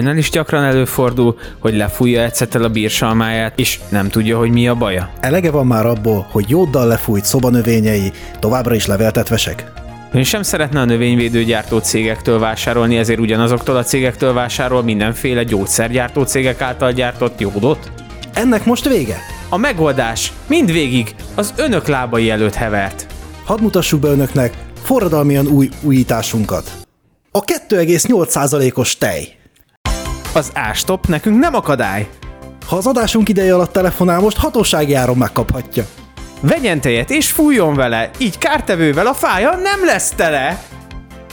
Önnel is gyakran előfordul, hogy lefújja ecetel a bírsalmáját, és nem tudja, hogy mi a baja. Elege van már abból, hogy jóddal lefújt szobanövényei továbbra is leveltetvesek? Ön sem szeretne a növényvédőgyártó cégektől vásárolni, ezért ugyanazoktól a cégektől vásárol mindenféle gyógyszergyártó cégek által gyártott jódot? Ennek most vége? A megoldás mindvégig az önök lábai előtt hevert. Hadd mutassuk be önöknek forradalmian új újításunkat. A 2,8%-os tej. Az ástop nekünk nem akadály. Ha az adásunk ideje alatt telefonál, most hatósági áron megkaphatja. Vegyen tejet és fújjon vele, így kártevővel a fája nem lesz tele.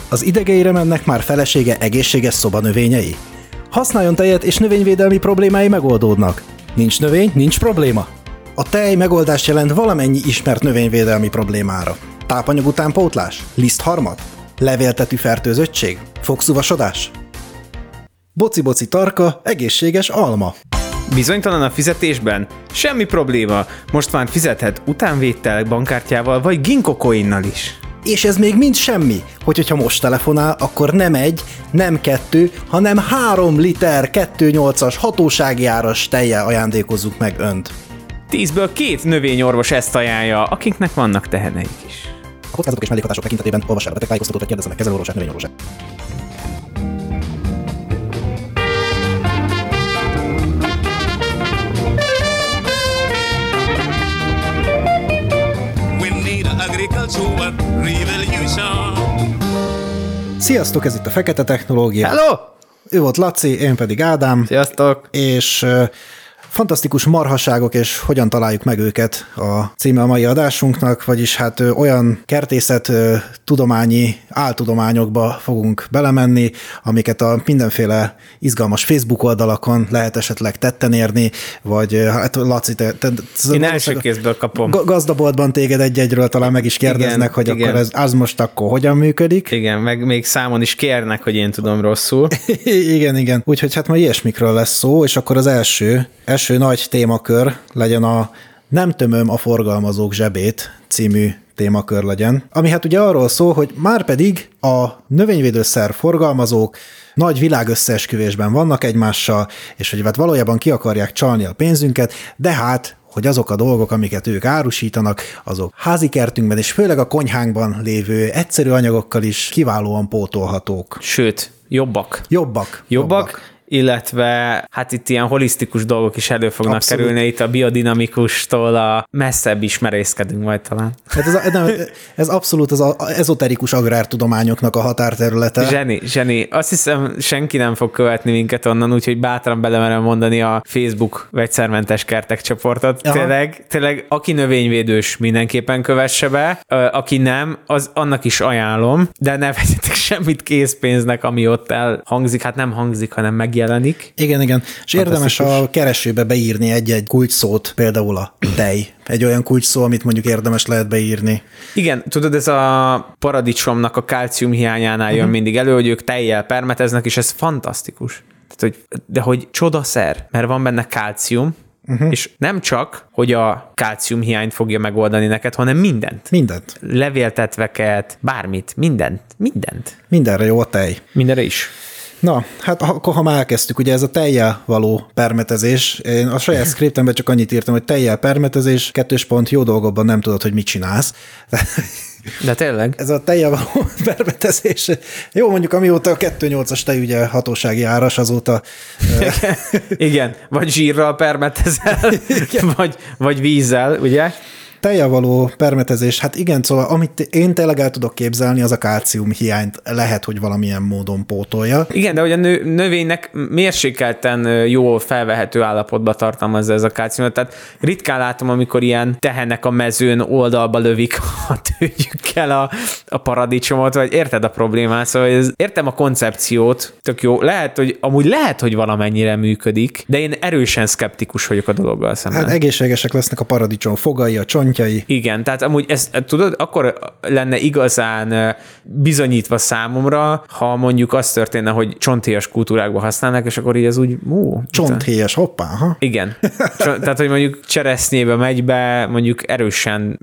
Az idegeire mennek már felesége egészséges szobanövényei. Használjon tejet, és növényvédelmi problémái megoldódnak. Nincs növény, nincs probléma. A tej megoldást jelent valamennyi ismert növényvédelmi problémára. Tápanyag utánpótlás? Lisztharmat? Levéltetű fertőzöttség? Fogszuvasodás? Boci-boci tarka, egészséges alma. Bizonytalan a fizetésben? Semmi probléma. Most már fizethet utánvétel bankkártyával vagy ginkokoinnal is. És ez még mind semmi, hogy hogyha most telefonál, akkor nem egy, nem kettő, hanem három liter 2.8-as hatósági áras tejjel ajándékozzuk meg önt. Tízből két növényorvos ezt ajánlja, akiknek vannak teheneik is. A kockázatok és mellékhatások tekintetében olvassák a beteg tájékoztatót, vagy kérdezzenek kezelőorvosát, növényorvosát. Sziasztok, ez itt a Fekete Technológia. Hello! Ő volt Laci, én pedig Ádám. Sziasztok! és fantasztikus marhaságok, és hogyan találjuk meg őket a címe a mai adásunknak, vagyis hát olyan kertészet tudományi áltudományokba fogunk belemenni, amiket a mindenféle izgalmas Facebook oldalakon lehet esetleg tetten érni, vagy hát Laci, te, te, te Én első kézből kapom. Ga- gazdaboltban téged egy-egyről talán meg is kérdeznek, Igen, hogy igen. akkor ez, az most akkor hogyan működik. Igen, meg még számon is kérnek, hogy én tudom rosszul. igen, igen. Úgyhogy hát ma ilyesmikről lesz szó, és akkor az első, első nagy témakör legyen a Nem tömöm a forgalmazók zsebét című témakör legyen, ami hát ugye arról szól, hogy már pedig a növényvédőszer forgalmazók nagy világösszeesküvésben vannak egymással, és hogy hát valójában ki akarják csalni a pénzünket, de hát hogy azok a dolgok, amiket ők árusítanak, azok házi kertünkben és főleg a konyhánkban lévő egyszerű anyagokkal is kiválóan pótolhatók. Sőt, jobbak. Jobbak. Jobbak, illetve hát itt ilyen holisztikus dolgok is elő fognak Abszolút. kerülni, itt a biodinamikustól a messzebb is merészkedünk majd talán. Hát ez, a, nem, ez abszolút az a, a ezoterikus agrártudományoknak a határterülete. Zseni, zseni. Azt hiszem, senki nem fog követni minket onnan, úgyhogy bátran belemerem mondani a Facebook vegyszermentes kertek csoportot. Aha. Tényleg, tényleg, aki növényvédős, mindenképpen kövesse be, aki nem, az annak is ajánlom, de ne vegyetek semmit készpénznek, ami ott elhangzik, hát nem hangzik, hanem megjelenik. Igen, igen. És érdemes a keresőbe beírni egy-egy kulcsszót, például a tej. Egy olyan kulcsszó, amit mondjuk érdemes lehet beírni. Igen, tudod, ez a paradicsomnak a kálcium hiányánál jön mindig elő, hogy ők tejjel permeteznek, és ez fantasztikus. Tehát, hogy, de hogy csodaszer, mert van benne kálcium, uh-huh. és nem csak, hogy a kálcium hiányt fogja megoldani neked, hanem mindent. Mindent. Levéltetveket, bármit, mindent, mindent. Mindenre jó a tej. Mindenre is. Na, hát akkor ha már elkezdtük, ugye ez a tejjel való permetezés, én a saját skriptemben csak annyit írtam, hogy tejjel permetezés, kettős pont, jó dolgokban nem tudod, hogy mit csinálsz. De tényleg? Ez a tejjel való permetezés, jó mondjuk amióta a 2.8-as tej ugye hatósági áras, azóta Igen, vagy zsírral permetezel, vagy, vagy vízzel, ugye? Tejjel való permetezés, hát igen, szóval amit én tényleg el tudok képzelni, az a kálcium hiányt lehet, hogy valamilyen módon pótolja. Igen, de hogy a nő, növénynek mérsékelten jól felvehető állapotba tartalmazza ez a kálciumot. Tehát ritkán látom, amikor ilyen tehenek a mezőn oldalba lövik a tőgyükkel a, a paradicsomot, vagy érted a problémát, szóval ez, értem a koncepciót, tök jó. Lehet, hogy amúgy lehet, hogy valamennyire működik, de én erősen szkeptikus vagyok a dologgal szemben. Hát egészségesek lesznek a paradicsom fogai, a csontjai, csontjai. Igen, tehát amúgy ez, tudod, akkor lenne igazán bizonyítva számomra, ha mondjuk az történne, hogy csonthéjas kultúrákban használnak, és akkor így ez úgy, ú, Csonthéjas, hoppá, ha. Igen. Tehát, hogy mondjuk cseresznyébe megy be, mondjuk erősen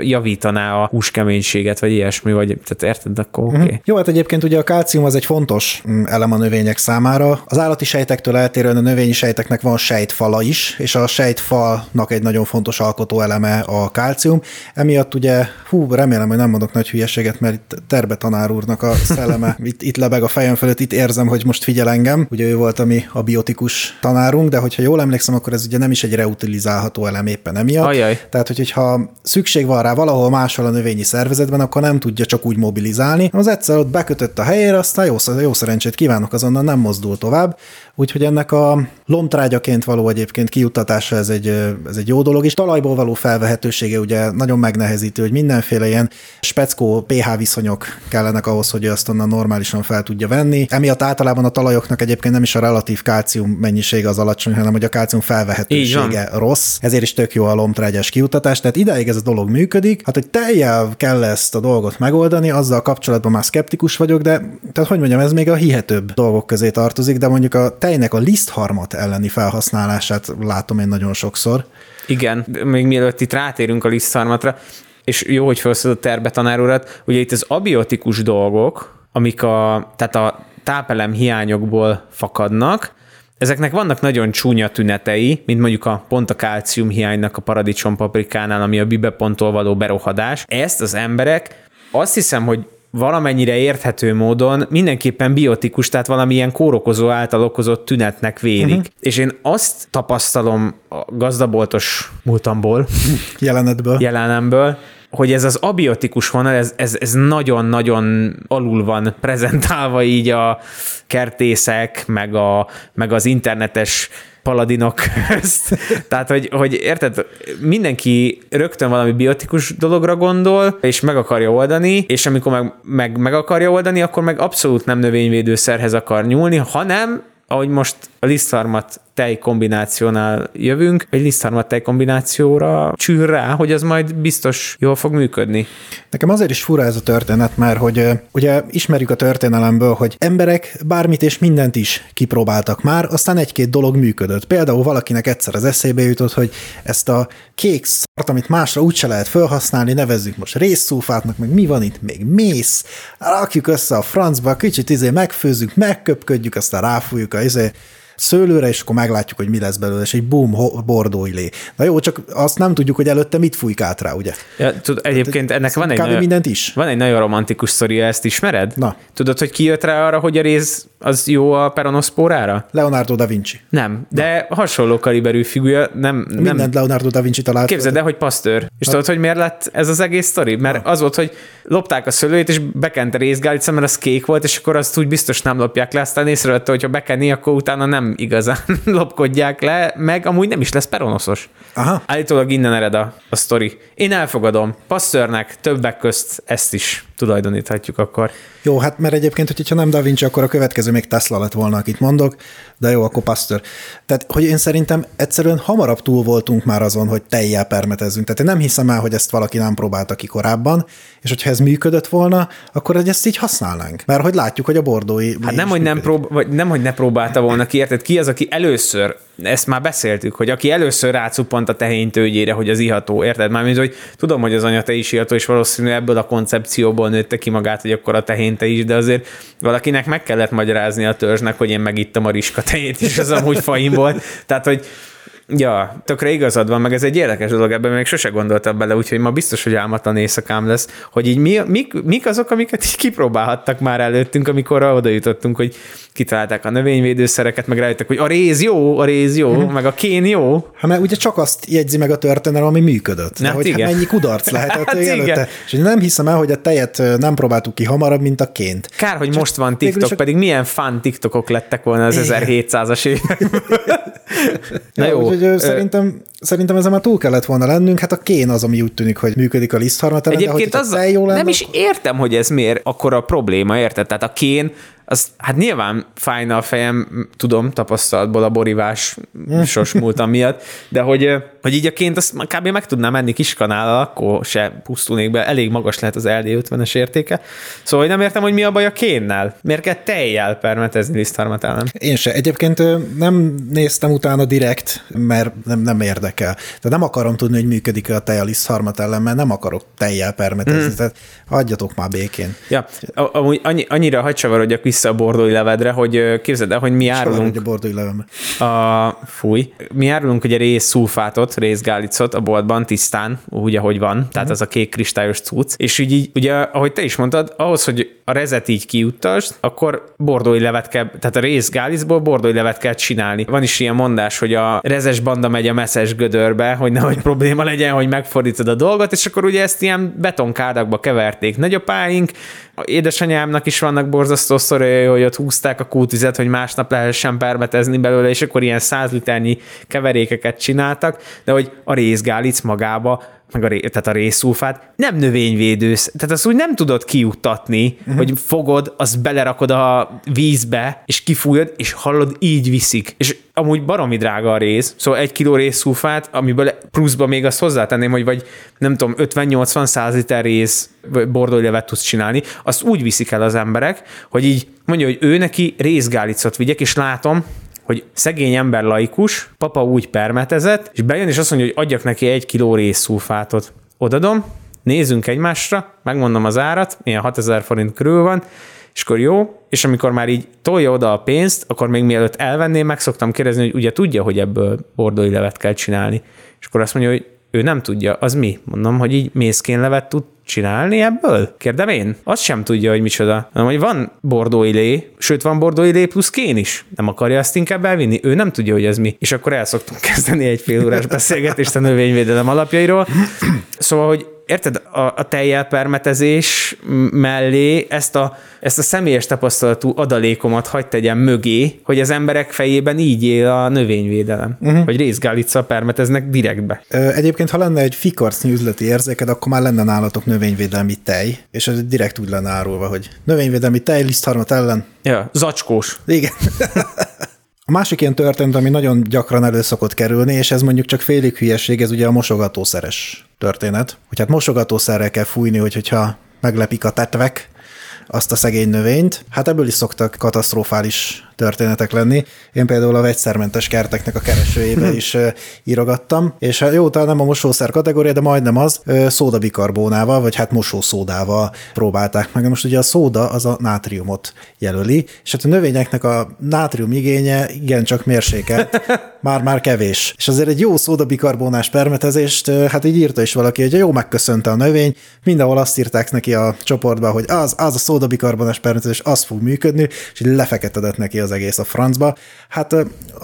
javítaná a húskeménységet, vagy ilyesmi, vagy tehát érted, akkor oké. Okay. Jó, hát egyébként ugye a kálcium az egy fontos mm, elem a növények számára. Az állati sejtektől eltérően a növényi sejteknek van sejtfala is, és a sejtfalnak egy nagyon fontos alkotó eleme a kálcium. Emiatt ugye, hú, remélem, hogy nem mondok nagy hülyeséget, mert itt Terbe tanár úrnak a szelleme itt, itt lebeg a fejem fölött, itt érzem, hogy most figyel engem. Ugye ő volt a mi a biotikus tanárunk, de hogyha jól emlékszem, akkor ez ugye nem is egy reutilizálható elem éppen emiatt. Ajaj. Tehát, hogy, hogyha szükség van rá valahol máshol a növényi szervezetben, akkor nem tudja csak úgy mobilizálni. Az egyszer ott bekötött a helyére, aztán jó, jó szerencsét kívánok, azonnal nem mozdul tovább. Úgyhogy ennek a lomtrágyaként való egyébként kiuttatása ez egy, ez egy jó dolog, és talajból való felvehetősége ugye nagyon megnehezítő, hogy mindenféle ilyen speckó pH viszonyok kellenek ahhoz, hogy azt onnan normálisan fel tudja venni. Emiatt általában a talajoknak egyébként nem is a relatív kálcium mennyisége az alacsony, hanem hogy a kálcium felvehetősége rossz. Ezért is tök jó a lomtrágyas kiutatás. Tehát ideig ez a dolog működik. Hát, hogy teljel kell ezt a dolgot megoldani, azzal kapcsolatban már szkeptikus vagyok, de tehát hogy mondjam, ez még a hihetőbb dolgok közé tartozik, de mondjuk a tejnek a lisztharmat elleni felhasználását látom én nagyon sokszor. Igen, még mielőtt itt rátérünk a lisztszarmatra, és jó, hogy felszólott terbe tanár urat, ugye itt az abiotikus dolgok, amik a, tehát a tápelem hiányokból fakadnak, ezeknek vannak nagyon csúnya tünetei, mint mondjuk a pont a kálcium hiánynak a paradicsompaprikánál, ami a bibeponttól való berohadás. Ezt az emberek azt hiszem, hogy valamennyire érthető módon mindenképpen biotikus, tehát valamilyen kórokozó által okozott tünetnek vélik. Uh-huh. És én azt tapasztalom a gazdaboltos múltamból, Jelenetből. jelenemből, hogy ez az abiotikus vonal, ez, ez, ez nagyon-nagyon alul van prezentálva így a kertészek, meg, a, meg az internetes paladinok közt. Tehát, hogy, hogy érted, mindenki rögtön valami biotikus dologra gondol, és meg akarja oldani, és amikor meg, meg, meg akarja oldani, akkor meg abszolút nem növényvédőszerhez akar nyúlni, hanem ahogy most a lisztharmat tej kombinációnál jövünk, egy lisztharmat tej kombinációra csűr rá, hogy az majd biztos jól fog működni. Nekem azért is fura ez a történet, mert hogy ugye ismerjük a történelemből, hogy emberek bármit és mindent is kipróbáltak már, aztán egy-két dolog működött. Például valakinek egyszer az eszébe jutott, hogy ezt a kék szart, amit másra úgyse lehet felhasználni, nevezzük most részszulfátnak, meg mi van itt, még mész, rakjuk össze a francba, kicsit izé megfőzzük, megköpködjük, aztán ráfújjuk a izé, szőlőre, és akkor meglátjuk, hogy mi lesz belőle, és egy boom, bordóilé. Na jó, csak azt nem tudjuk, hogy előtte mit fújkált rá, ugye? Ja, tud, egyébként ennek van egy, nagyon, mindent is. van egy nagyon romantikus sztoria, ezt ismered? Na. Tudod, hogy ki jött rá arra, hogy a réz az jó a peronoszpórára? Leonardo da Vinci. Nem, de hasonló kaliberű figura, nem, nem Mindent Leonardo da Vinci talált. Képzeld el, hogy pasztőr. És tudod, hogy miért lett ez az egész sztori? Mert az volt, hogy lopták a szőlőjét, és bekent a részgálica, mert az kék volt, és akkor azt úgy biztos nem lopják le. Aztán észrevette, hogy ha bekenni, akkor utána nem igazán lopkodják le, meg amúgy nem is lesz peronoszos. Aha. Állítólag innen ered a, a sztori. Én elfogadom. Pasztőrnek többek közt ezt is tulajdoníthatjuk akkor. Jó, hát mert egyébként, hogyha nem Da Vinci, akkor a következő még Tesla lett volna, akit mondok, de jó, akkor Pasteur. Tehát, hogy én szerintem egyszerűen hamarabb túl voltunk már azon, hogy teljel permetezzünk. Tehát én nem hiszem el, hogy ezt valaki nem próbálta ki korábban, és hogyha ez működött volna, akkor ezt így használnánk. Mert hogy látjuk, hogy a bordói... Hát nem, hogy nem, prób- vagy nem, hogy ne próbálta volna ki, érted? Ki az, aki először, ezt már beszéltük, hogy aki először rácuppant a tehén tőgyére, hogy az iható, érted? Mármint, hogy tudom, hogy az anya te is iható, és valószínűleg ebből a koncepcióból nőtte ki magát, hogy akkor a tehén te is, de azért valakinek meg kellett magyarázni a törzsnek, hogy én megittam a riska tejét, és az amúgy faim volt. Tehát, hogy Ja, tökre igazad van, meg ez egy érdekes dolog, ebben még sose gondoltam bele, úgyhogy ma biztos, hogy álmatlan éjszakám lesz, hogy így mi, mik, mik azok, amiket így kipróbálhattak már előttünk, amikor oda jutottunk, hogy kitalálták a növényvédőszereket, meg rájöttek, hogy a réz jó, a réz jó, Mhm. meg a kén jó. Hát mert ugye csak azt jegyzi meg a történelem, ami működött. Hát hogy igen. hát mennyi kudarc lehetett Hát hát előtte. igen. És nem hiszem el, hogy a tejet nem próbáltuk ki hamarabb, mint a ként. Kár, hogy most van TikTok, pedig milyen fun TikTokok lettek volna az Igen. 1700-as években. Na jó, Úgyhogy ö, szerintem, szerintem ezen már túl kellett volna lennünk. Hát a kén az, ami úgy tűnik, hogy működik a lisztharmat ellen, de Egyébként hogy az jó lenne, nem is értem, hogy ez miért akkor a probléma, érted? Tehát a kén az hát nyilván fájna a fejem, tudom, tapasztalatból a borivás sos múltam miatt, de hogy, hogy így a ként azt kb. meg tudnám menni kiskanállal, akkor se pusztulnék be, elég magas lehet az LD50-es értéke. Szóval hogy nem értem, hogy mi a baj a kénnel. Miért kell tejjel permetezni lisztharmat ellen? Én se. Egyébként nem néztem utána direkt, mert nem, nem érdekel. Tehát nem akarom tudni, hogy működik a tej a lisztharmat ellen, mert nem akarok tejjel permetezni. Mm. Tehát adjatok már békén. Ja, a- amúgy annyi, annyira hagycsavarodjak vissza a bordói levedre, hogy képzeld el, hogy mi Soha árulunk a bordói levembe. a, fúj, mi árulunk ugye részszulfátot, részgálicot a boltban tisztán, úgy, ahogy van, tehát az a kék kristályos cucc, és így, így, ugye, ahogy te is mondtad, ahhoz, hogy a rezet így kiuttasd, akkor bordói levet kell, tehát a részgálicból bordói levet kell csinálni. Van is ilyen mondás, hogy a rezes banda megy a messzes gödörbe, hogy nehogy probléma legyen, hogy megfordítod a dolgot, és akkor ugye ezt ilyen betonkádakba keverték nagyapáink, édesanyámnak is vannak borzasztó szorjai, hogy ott húzták a kútvizet, hogy másnap lehessen permetezni belőle, és akkor ilyen száz liternyi keverékeket csináltak, de hogy a részgálic magába meg a, ré, tehát a részszulfát, nem növényvédősz. Tehát azt úgy nem tudod kiuttatni, uh-huh. hogy fogod, azt belerakod a vízbe, és kifújod, és hallod, így viszik. És amúgy baromi drága a rész, szóval egy kiló részszulfát, amiből pluszba még azt hozzátenném, hogy vagy nem tudom, 50-80-100 liter rész bordólevet tudsz csinálni, azt úgy viszik el az emberek, hogy így mondja, hogy ő neki részgálicot vigyek, és látom, hogy szegény ember laikus, papa úgy permetezett, és bejön, és azt mondja, hogy adjak neki egy kiló részszulfátot. Odadom, nézzünk egymásra, megmondom az árat, ilyen 6000 forint körül van, és akkor jó, és amikor már így tolja oda a pénzt, akkor még mielőtt elvenném, meg szoktam kérdezni, hogy ugye tudja, hogy ebből bordói levet kell csinálni. És akkor azt mondja, hogy ő nem tudja, az mi? Mondom, hogy így mézkénlevet tud csinálni ebből? Kérdem én. Azt sem tudja, hogy micsoda. Mondom, hogy van bordói lé, sőt van bordói lé plusz kén is. Nem akarja azt inkább elvinni? Ő nem tudja, hogy ez mi. És akkor el szoktunk kezdeni egy fél órás beszélgetést a növényvédelem alapjairól. Szóval, hogy érted, a, a tejjel permetezés mellé ezt a, ezt a személyes tapasztalatú adalékomat hagyd tegyem mögé, hogy az emberek fejében így él a növényvédelem. Uh-huh. Hogy részgálica permeteznek direktbe. Egyébként, ha lenne egy fikarcnyi üzleti érzéked, akkor már lenne nálatok növényvédelmi tej, és ez direkt úgy lenne árulva, hogy növényvédelmi tej, lisztharmat ellen. Ja, zacskós. Igen. A másik ilyen történet, ami nagyon gyakran elő szokott kerülni, és ez mondjuk csak félig hülyeség, ez ugye a mosogatószeres történet. Hogy hát mosogatószerrel kell fújni, hogy, hogyha meglepik a tetvek, azt a szegény növényt. Hát ebből is szoktak katasztrofális történetek lenni. Én például a vegyszermentes kerteknek a keresőjébe is írogattam, és hát jó, talán nem a mosószer kategória, de majdnem az, szódabikarbónával, vagy hát mosószódával próbálták meg. Most ugye a szóda az a nátriumot jelöli, és hát a növényeknek a nátrium igénye igencsak mérsékelt, már-már kevés. És azért egy jó szódabikarbónás permetezést, hát így írta is valaki, hogy jó, megköszönte a növény, mindenhol azt írták neki a csoportba, hogy az, az a szódabikarbonás permetezés, az fog működni, és lefeketedett neki az egész a francba. Hát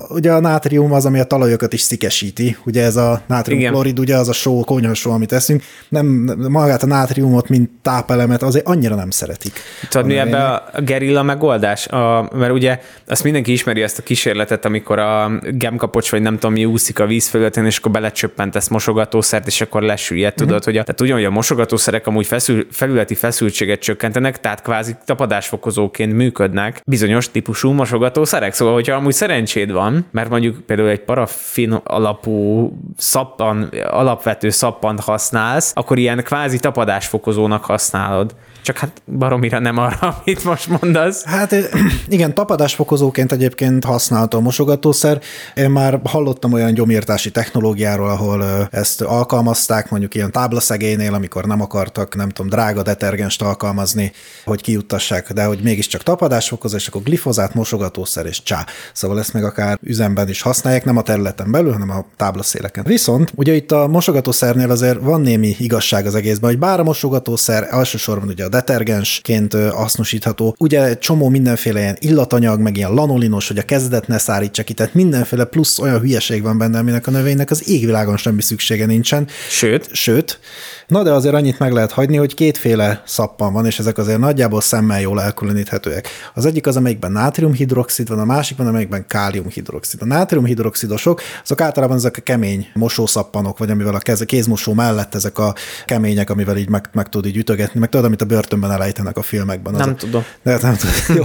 ugye a nátrium az, ami a talajokat is szikesíti, ugye ez a nátriumklorid, ugye az a só, konyhasó, amit eszünk, nem magát a nátriumot, mint tápelemet azért annyira nem szeretik. Tudod, mi ebbe a gerilla megoldás? A, mert ugye azt mindenki ismeri ezt a kísérletet, amikor a gemkapocs, vagy nem tudom mi úszik a víz fölöttén, és akkor belecsöppentesz mosogatószert, és akkor lesüllyed, tudod, hogy a, tehát ugyanúgy a mosogatószerek amúgy feszül, felületi feszültséget csökkentenek, tehát kvázi tapadásfokozóként működnek bizonyos típusú mosogatószerek. Szóval, hogyha amúgy szerencséd van, mert mondjuk például egy paraffin alapú szappan, alapvető szappant használsz, akkor ilyen kvázi tapadásfokozónak használod. Csak hát baromira nem arra, amit most mondasz. Hát igen, tapadásfokozóként egyébként használható a mosogatószer. Én már hallottam olyan gyomírtási technológiáról, ahol ezt alkalmazták, mondjuk ilyen táblaszegélynél, amikor nem akartak, nem tudom, drága detergenst alkalmazni, hogy kiuttassák, de hogy mégiscsak tapadásfokozó, és akkor glifozát, mosogatószer és csá. Szóval ezt meg akár üzemben is használják, nem a területen belül, hanem a táblaszéleken. Viszont ugye itt a mosogatószernél azért van némi igazság az egészben, hogy bár a mosogatószer elsősorban ugye a detergensként hasznosítható, ugye egy csomó mindenféle ilyen illatanyag, meg ilyen lanolinos, hogy a kezdet ne szárítsa ki, tehát mindenféle plusz olyan hülyeség van benne, aminek a növénynek az égvilágon semmi szüksége nincsen. Sőt, Sőt, na de azért annyit meg lehet hagyni, hogy kétféle szappan van, és ezek azért nagyjából szemmel jól elkülöníthetőek. Az egyik az, amelyikben nátriumhidroxid van, a másik van, amelyikben káliumhidroxid. A nátriumhidroxidosok, azok általában ezek a kemény mosószappanok, vagy amivel a kez, kézmosó mellett ezek a kemények, amivel így meg, meg tud így ütögetni, meg tudod, amit a börtönben elejtenek a filmekben. Az Nem a, tudom. De hát nem tudom. Jó,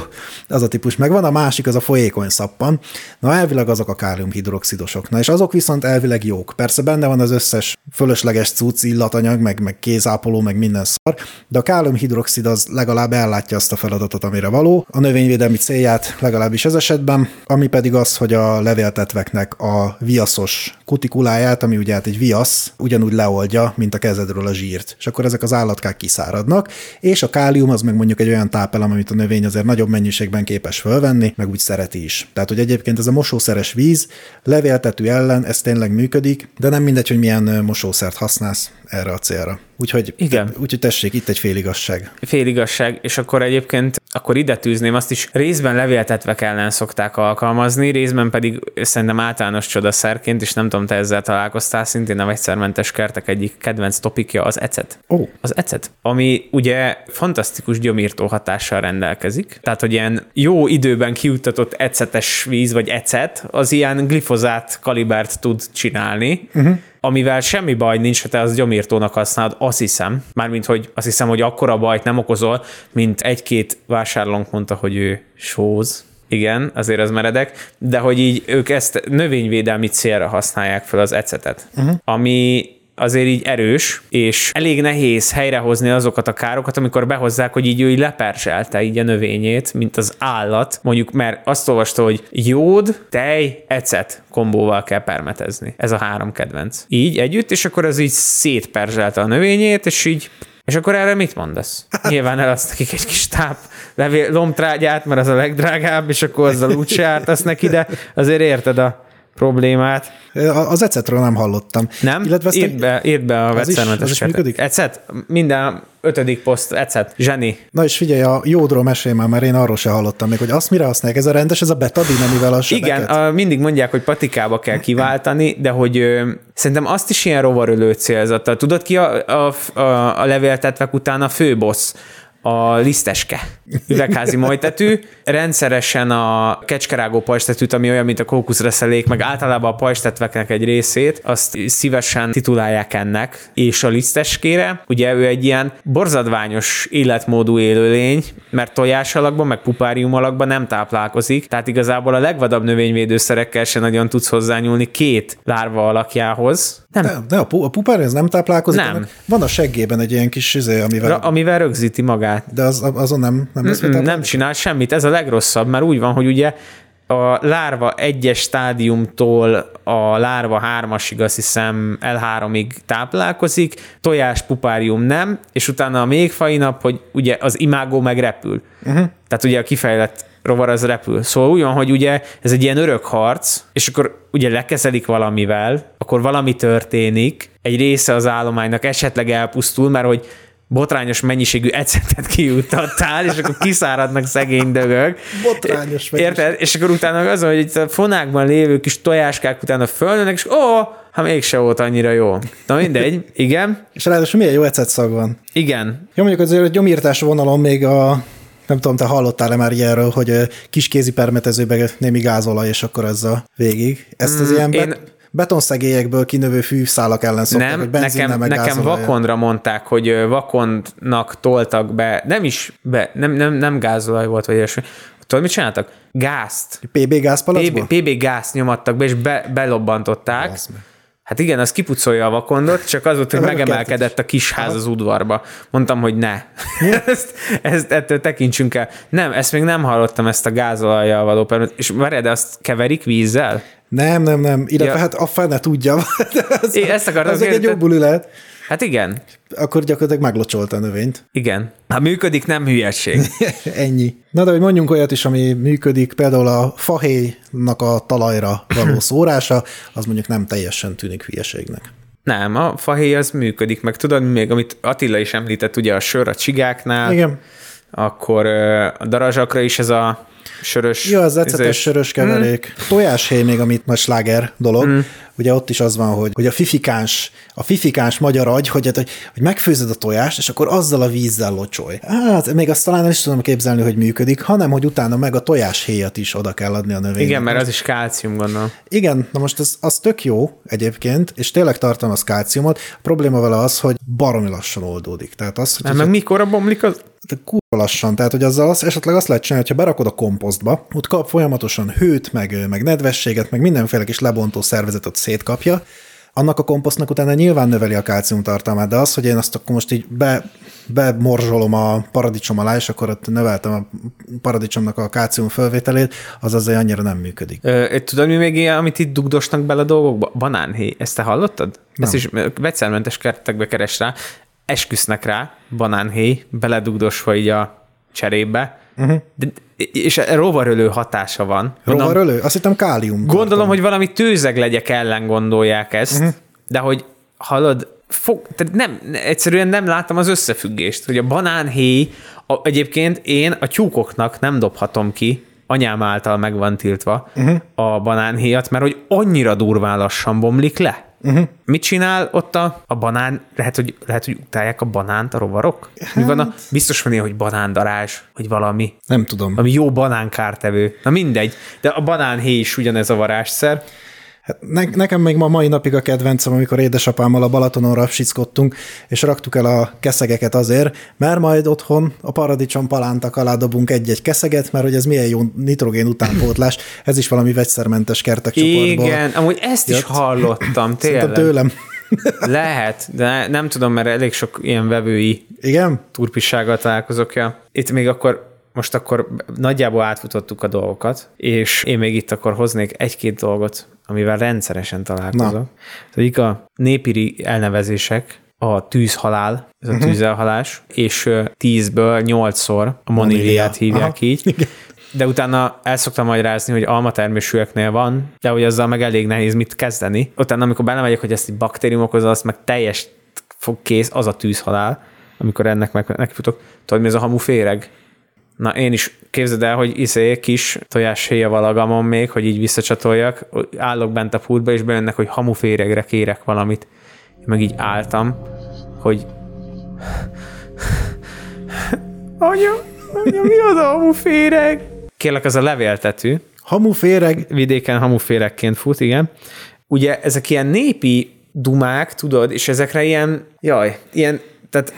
az a típus megvan. A másik az a folyékony szappan. Na elvileg azok a káliumhidroxidosok. Na és azok viszont elvileg jók. Persze benne van az összes fölösleges cucc, illatanyag, meg, meg kézápoló, meg minden szar, de a káliumhidroxid az legalább ellátja azt a feladatot, amire való. A növényvédelmi célját legalábbis ez esetben, ami pedig az, hogy a levéltetveknek a viaszos kutikuláját, ami ugye hát egy viasz, ugyanúgy leoldja, mint a kezedről a zsírt. És akkor ezek az állatkák kiszáradnak, és a kálium az meg mondjuk egy olyan tápelem, amit a növény azért nagyobb mennyiségben képes fölvenni, meg úgy szereti is. Tehát, hogy egyébként ez a mosószeres víz levéltető ellen, ez tényleg működik, de nem mindegy, hogy milyen mosószert használsz erre a célra. Úgyhogy, Igen. úgyhogy tessék, itt egy féligasság. fél igazság, és akkor egyébként akkor ide tűzném azt is, részben levéltetvek ellen szokták alkalmazni, részben pedig szerintem általános csodaszerként, és nem tudom, te ezzel találkoztál, szintén a vegyszermentes kertek egyik kedvenc topikja az ecet. Ó, Az ecet, ami ugye fantasztikus gyomírtó hatással rendelkezik, tehát hogy ilyen jó időben kiuttatott ecetes víz, vagy ecet, az ilyen glifozát kalibert tud csinálni, uh-huh. amivel semmi baj nincs, ha te az gyomírtónak használod, azt hiszem, mármint, hogy azt hiszem, hogy akkora bajt nem okozol, mint egy-két vásárlónk mondta, hogy ő sóz, igen, azért az meredek, de hogy így ők ezt növényvédelmi célra használják fel az ecetet, uh-huh. ami azért így erős, és elég nehéz helyrehozni azokat a károkat, amikor behozzák, hogy így ő így leperzselte így a növényét, mint az állat, mondjuk, mert azt olvasta, hogy jód, tej, ecet kombóval kell permetezni. Ez a három kedvenc. Így együtt, és akkor az így szétperzselte a növényét, és így és akkor erre mit mondasz? Nyilván eladsz nekik egy kis táp levél, lombtrágyát, mert az a legdrágább, és akkor azzal úgy se ártasz neki, de azért érted a problémát. az ecetről nem hallottam. Nem? Illetve írd, be, írd be a vegyszermentes? Ecet? Minden ötödik poszt, ecet. Zseni. Na és figyelj, a jódról mesélj már, mert én arról se hallottam még, hogy azt mire használják. Ez a rendes, ez a betadin, amivel a sebeket? Igen, a, mindig mondják, hogy patikába kell kiváltani, de hogy ö, szerintem azt is ilyen rovarölő célzattal. Tudod ki a, a, a, a levéltetvek után a főbossz? A liszteske, üvegházi majtetű, rendszeresen a kecskerágó pajstetűt, ami olyan, mint a kókuszreszelék, meg általában a pajstetveknek egy részét, azt szívesen titulálják ennek, és a liszteskére, ugye ő egy ilyen borzadványos életmódú élőlény, mert tojás alakban, meg pupárium alakban nem táplálkozik, tehát igazából a legvadabb növényvédőszerekkel se nagyon tudsz hozzányúlni két lárva alakjához. Nem, De, de a, pu- a pupár ez nem táplálkozik? Nem. Van a seggében egy ilyen kis izé, amivel... Ra- amivel rögzíti magát. De az, azon nem, nem lesz Mm, Nem csinál semmit, ez a legrosszabb, mert úgy van, hogy ugye a lárva egyes stádiumtól a lárva hármasig azt hiszem L3-ig táplálkozik, tojás pupárium nem, és utána a még fainap, hogy ugye az imágó meg repül. Uh-huh. Tehát ugye a kifejlett rovar az repül. Szóval úgy van, hogy ugye ez egy ilyen örök harc, és akkor ugye lekezelik valamivel, akkor valami történik, egy része az állománynak esetleg elpusztul, mert hogy botrányos mennyiségű ecetet kijuttattál, és akkor kiszáradnak szegény dögök. Botrányos mennyiség. Érted? És akkor utána az, hogy itt a fonákban lévő kis tojáskák utána fölnőnek, és ó, hát mégse volt annyira jó. Na mindegy, igen, És ráadásul milyen jó ecet szag van. igen. Jó, mondjuk azért a gyomírtás vonalon még a nem tudom, te hallottál-e már ilyenről, hogy ö, kiskézi permetezőbe némi gázolaj, és akkor ez a végig. Ezt az Mm, ilyen én- betonszegélyekből kinövő fűszálak ellen szokták, Nem, hogy nekem, nekem vakondra mondták, hogy vakondnak toltak be, nem is, be, nem, nem, nem gázolaj volt, vagy ilyesmi. Tudod, mit csináltak? Gázt. PB gázpalacból? PB, PB gázt nyomattak be, és be, belobbantották. Hát igen, az kipucolja a vakondot, csak az volt, hogy megemelkedett a kis ház az udvarba. Mondtam, hogy ne. ezt, ezt, ettől tekintsünk el. Nem, ezt még nem hallottam, ezt a gázolajjal való permet. És várjál, de azt keverik vízzel? Nem, nem, nem. Illetve Ja. hát a fene tudja. De az, Én ezt akartam még egy jó buli lehet. Hát igen. Akkor gyakorlatilag meglocsolta a növényt. Igen. Ha működik, nem hülyeség. Ennyi. Na de hogy mondjunk olyat is, ami működik, például a fahéjnak a talajra való szórása, az mondjuk nem teljesen tűnik hülyeségnek. Nem, a fahéj az működik, meg tudod, még amit Attila is említett, ugye a sör a csigáknál, Igen. akkor a darazsakra is ez a sörös. Ja, az ecetes ízés. sörös keverék. Mm. Tojáshéj még, amit nagy sláger dolog. Mm. Ugye ott is az van, hogy, hogy a fifikáns, a fifikáns magyar agy, hogy, hát, hogy, hogy megfőzed a tojást, és akkor azzal a vízzel locsolj. Hát még azt talán nem is tudom képzelni, hogy működik, hanem hogy utána meg a tojáshéjat is oda kell adni a növénynek. Igen, mert az is kálcium, gondolom. Igen, na most ez, az tök jó egyébként, és tényleg tartalmaz kálciumot. A probléma vele az, hogy baromi lassan oldódik. Tehát az, hogy Hát meg mikor bomlik az? de kurva lassan, tehát hogy azzal az, esetleg azt lehet csinálni, hogyha berakod a komposztba, ott kap folyamatosan hőt, meg, meg nedvességet, meg mindenféle kis lebontó szervezetet szétkapja, annak a komposztnak utána nyilván növeli a kálcium tartalmát, de az, hogy én azt akkor most így be, bemorzsolom a paradicsom alá, és akkor ott növeltem a paradicsomnak a kálcium fölvételét, az azért annyira nem működik. Ö, tudod, mi még ilyen, amit itt dugdosnak bele a dolgokba? Banánhéj. Ezt te hallottad? Nem. Ezt is vegyszermentes kertekbe keres rá, esküsznek rá, banánhéj, beledugdosva így a cserébe, uh-huh. de, és rovarölő hatása van. Rovarölő? Azt hittem kálium. Gondolom, hogy valami tőzeglegyek ellen gondolják ezt, uh-huh. de hogy hallod, fog, tehát nem, egyszerűen nem láttam az összefüggést, hogy a banánhéj, a, egyébként én a tyúkoknak nem dobhatom ki, anyám által meg van tiltva uh-huh. a banánhéjat, mert hogy annyira durván lassan bomlik le. Uh-huh. Mit csinál ott a, a banán? Lehet hogy, lehet, hogy utálják a banánt a rovarok? Mi van a, biztos van ilyen, hogy banándarázs, vagy valami. Nem tudom. Ami jó banánkártevő. Na mindegy. De a banánhéj is ugyanez a varázsszer. Hát ne, nekem még ma mai napig a kedvencem, amikor édesapámmal a Balatonon rapsickodtunk, és raktuk el a keszegeket azért, mert majd otthon a paradicsom palántak alá dobunk egy-egy keszeget, mert hogy ez milyen jó nitrogén utánpótlás, ez is valami vegyszermentes kertek csoportból. Igen, amúgy ezt is jött. hallottam, Szerintem tényleg. tőlem. Lehet, de nem tudom, mert elég sok ilyen vevői Igen? turpissággal találkozok. Ja. Itt még akkor most akkor nagyjából átfutottuk a dolgokat, és én még itt akkor hoznék egy-két dolgot, amivel rendszeresen találkozok. Na. Az egyik a népiri elnevezések, a tűzhalál, ez a tűzelhalás, és tízből nyolcszor a moniliát hívják Aha. így. De utána el szoktam magyarázni, hogy almatermésűeknél van, de hogy azzal meg elég nehéz mit kezdeni. Utána, amikor belemegyek, hogy ezt egy baktérium okozza, azt meg teljes fog kész, az a tűzhalál, amikor ennek meg nekifutok. Tudod, mi ez a hamuféreg? Na én is képzeld el, hogy izé kis tojáshéja valagamon még, hogy így visszacsatoljak, állok bent a pultba, és bejönnek, hogy hamuféregre kérek valamit. Én meg így álltam, hogy anya, anya, mi az a hamuféreg? Kérlek, az a levéltetű, Hamuféreg, vidéken hamuférekként fut, igen. Ugye ezek ilyen népi dumák, tudod, és ezekre ilyen, jaj, ilyen, tehát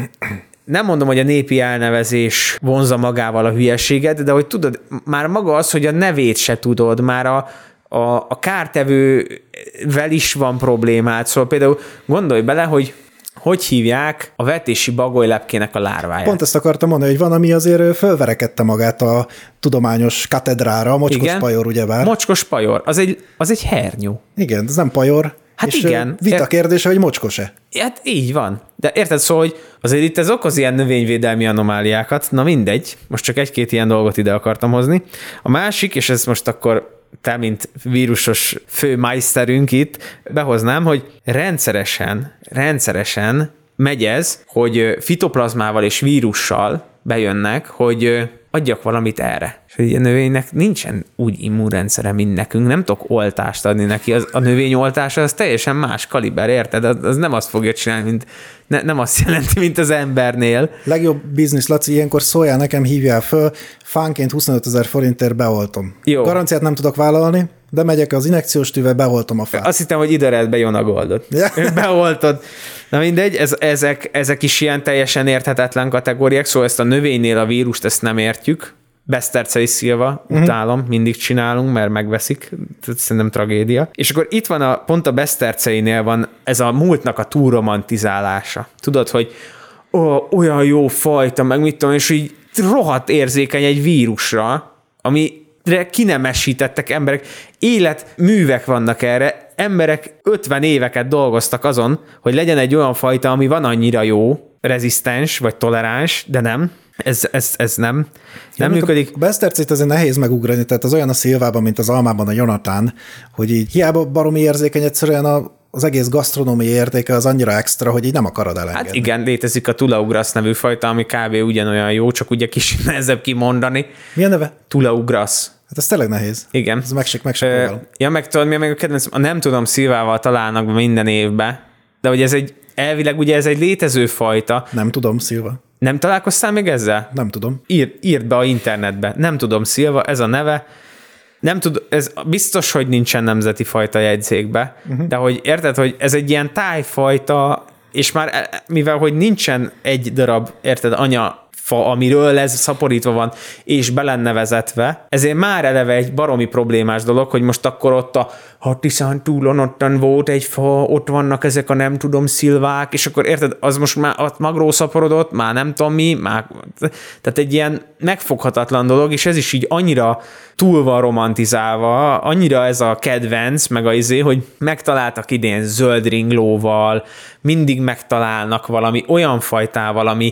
nem mondom, hogy a népi elnevezés vonza magával a hülyeséget, de hogy tudod, már maga az, hogy a nevét se tudod, már a, a, a kártevővel is van problémát, szóval például gondolj bele, hogy hogy hívják a vetési bagolylepkének a lárváját. pont ezt akartam mondani, hogy van, ami azért fölverekedte magát a tudományos katedrára, a mocskos Igen. pajor, ugyebár. Mocskos pajor, az egy, az egy hernyó. Igen, ez nem pajor. Hát és igen. Vita Ér- kérdése, hogy mocskos-e. Hát így van. De érted szó, hogy azért itt ez okoz ilyen növényvédelmi anomáliákat. Na mindegy, most csak egy-két ilyen dolgot ide akartam hozni. A másik, és ez most akkor te, mint vírusos főmeisterünk itt, behoznám, hogy rendszeresen, rendszeresen megy ez, hogy fitoplazmával és vírussal bejönnek, hogy adjak valamit erre. És hogy a növénynek nincsen úgy immunrendszere, mint nekünk, nem tudok oltást adni neki. Az, a növény oltása az teljesen más kaliber, érted? Az, az nem azt fogja csinálni, mint, ne, nem azt jelenti, mint az embernél. Legjobb biznisz, Laci, ilyenkor szóljál nekem, hívjál föl, fánként 25 ezer forintért beoltom. Jó. Garanciát nem tudok vállalni, de megyek az injekciós tűvel, beoltom a fát. Azt hittem, hogy ide be Jona Goldot. Ja. Beoltod. Na mindegy, ez, ezek, ezek is ilyen teljesen érthetetlen kategóriák, szóval ezt a növénynél a vírust ezt nem értjük. Besztercei Szilva, uh-huh. utálom, mindig csinálunk, mert megveszik, szerintem tragédia. És akkor itt van a, pont a Beszterceinél van ez a múltnak a túlromantizálása. Tudod, hogy ó, olyan jó fajta, meg mit tudom, és így rohadt érzékeny egy vírusra, ami kinemesítettek emberek, életművek vannak erre, emberek 50 éveket dolgoztak azon, hogy legyen egy olyan fajta, ami van annyira jó, rezisztens vagy toleráns, de nem. Ez, ez, ez nem. Nem működik. A Besztercét azért nehéz megugrani, tehát az olyan a szilvában, mint az almában a Jonatán, hogy így hiába baromi érzékeny egyszerűen a az egész gasztronómiai értéke az annyira extra, hogy így nem akarod elengedni. Hát igen, létezik a Tulaugrasz nevű fajta, ami kb. ugyanolyan jó, csak ugye kis nehezebb kimondani. Mi a neve? Tulaugrasz. Hát ez tényleg nehéz. Igen. Ez meg se, meg se Ö. Ja, meg tudod, mi a meg a kedvenc, a nem tudom, szilvával találnak minden évbe, de hogy ez egy, elvileg ugye ez egy létező fajta. Nem tudom, Szilva. Nem találkoztál még ezzel? Nem tudom. Ír, írd be a internetbe. Nem tudom, Szilva, ez a neve. Nem tud, ez biztos, hogy nincsen nemzeti fajta jegyzékbe, uh-huh. de hogy érted, hogy ez egy ilyen tájfajta, és már e- mivel, hogy nincsen egy darab, érted, anya fa, amiről ez szaporítva van, és be lenne vezetve, ezért már eleve egy baromi problémás dolog, hogy most akkor ott a Hattiszán túlon ottan volt egy fa, ott vannak ezek a nem tudom szilvák, és akkor érted, az most már ott magró szaporodott, már nem tudom mi, már, tehát egy ilyen megfoghatatlan dolog, és ez is így annyira túl van romantizálva, annyira ez a kedvenc, meg a izé, hogy megtaláltak idén zöld ringlóval, mindig megtalálnak valami olyan fajtával, ami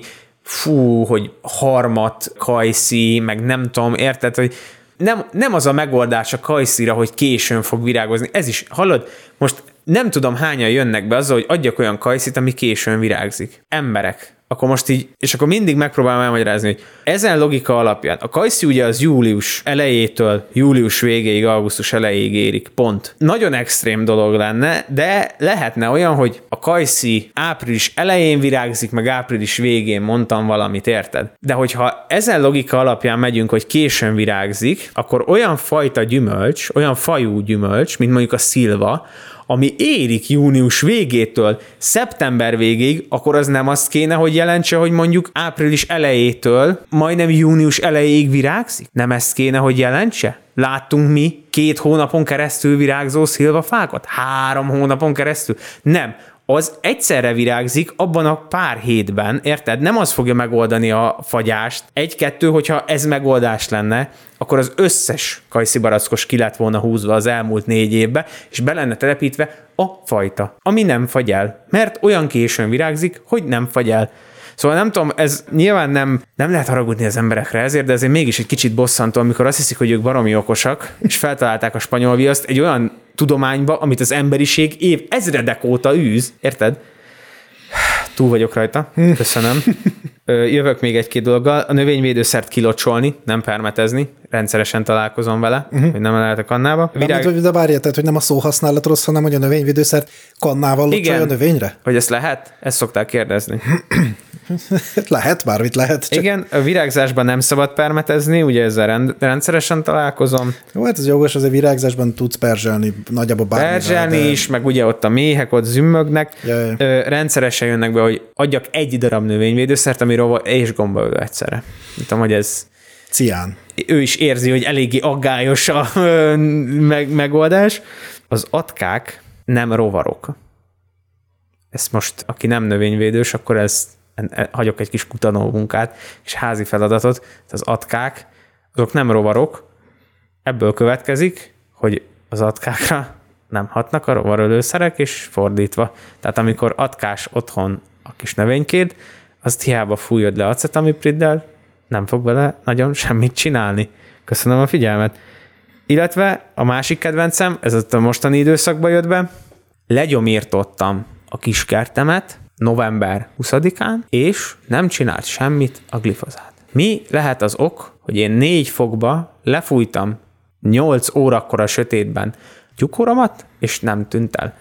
fú, hogy harmat, kajszi, meg nem tudom, érted, hogy nem, nem az a megoldás a kajszira, hogy későn fog virágozni. Ez is, hallod, most nem tudom hányan jönnek be azzal, hogy adjak olyan kajszit, ami későn virágzik. Emberek. Akkor most így, és akkor mindig megpróbálom elmagyarázni, hogy ezen logika alapján a kajszi ugye az július elejétől július végéig, augusztus elejéig érik, pont. Nagyon extrém dolog lenne, de lehetne olyan, hogy a kajszi április elején virágzik, meg április végén mondtam valamit, érted? De hogyha ezen logika alapján megyünk, hogy későn virágzik, akkor olyan fajta gyümölcs, olyan fajú gyümölcs, mint mondjuk a szilva, ami érik június végétől szeptember végéig, akkor az nem azt kéne, hogy jelentse, hogy mondjuk április elejétől majdnem június elejéig virágzik? Nem ezt kéne, hogy jelentse? Láttunk mi két hónapon keresztül virágzó szilvafákat? Három hónapon keresztül? Nem az egyszerre virágzik abban a pár hétben, érted? Nem az fogja megoldani a fagyást. Egy-kettő, hogyha ez megoldás lenne, akkor az összes kajszibarackos ki lett volna húzva az elmúlt négy évbe, és be lenne telepítve a fajta, ami nem fagy el. Mert olyan későn virágzik, hogy nem fagy el. Szóval nem tudom, ez nyilván nem, nem lehet haragudni az emberekre ezért, de ezért mégis egy kicsit bosszantó, amikor azt hiszik, hogy ők baromi okosak, és feltalálták a spanyol viaszt egy olyan tudományba, amit az emberiség év ezredek óta űz, érted? Túl vagyok rajta, köszönöm. Jövök még egy-két dologgal. A növényvédőszert kilocsolni, nem permetezni, rendszeresen találkozom vele, uh-huh. hogy nem lehet a kannába. Virág... De, de várjál, tehát, hogy nem a szóhasználat rossz, hanem hogy a növényvédőszert kannával locsolja a növényre? Hogy ezt lehet? Ezt szokták kérdezni. lehet, bármit lehet. Csak... Igen, a virágzásban nem szabad permetezni, ugye ezzel rend, rendszeresen találkozom. Jó, hát ez jogos, azért virágzásban tudsz perzselni nagyjából bármivel. Perzselni de- is, meg ugye ott a méhek ott zümmögnek. Ja, ja. Ö, rendszeresen jönnek be, hogy adjak egy darab növényvédőszert, ami rova és gombaölő egyszerre. Nem tudom, hogy ez Cián. ő is érzi, hogy eléggé aggályos a ö, meg, megoldás. Az atkák nem rovarok. Ezt most, aki nem növényvédős, akkor ez hagyok egy kis kutanó munkát és házi feladatot. Az atkák, azok nem rovarok, ebből következik, hogy az atkákra nem hatnak a rovarölőszerek, és fordítva. Tehát amikor atkás otthon a kis növénykéd, azt hiába fújod le acetamipriddel, nem fog vele nagyon semmit csinálni. Köszönöm a figyelmet. Illetve a másik kedvencem, ez a mostani időszakban jött be, legyomírtottam a kiskertemet november 20-án, és nem csinált semmit a glifozát. Mi lehet az ok, hogy én négy fokba lefújtam 8 órakor a sötétben tyukoromat, és nem tűnt el.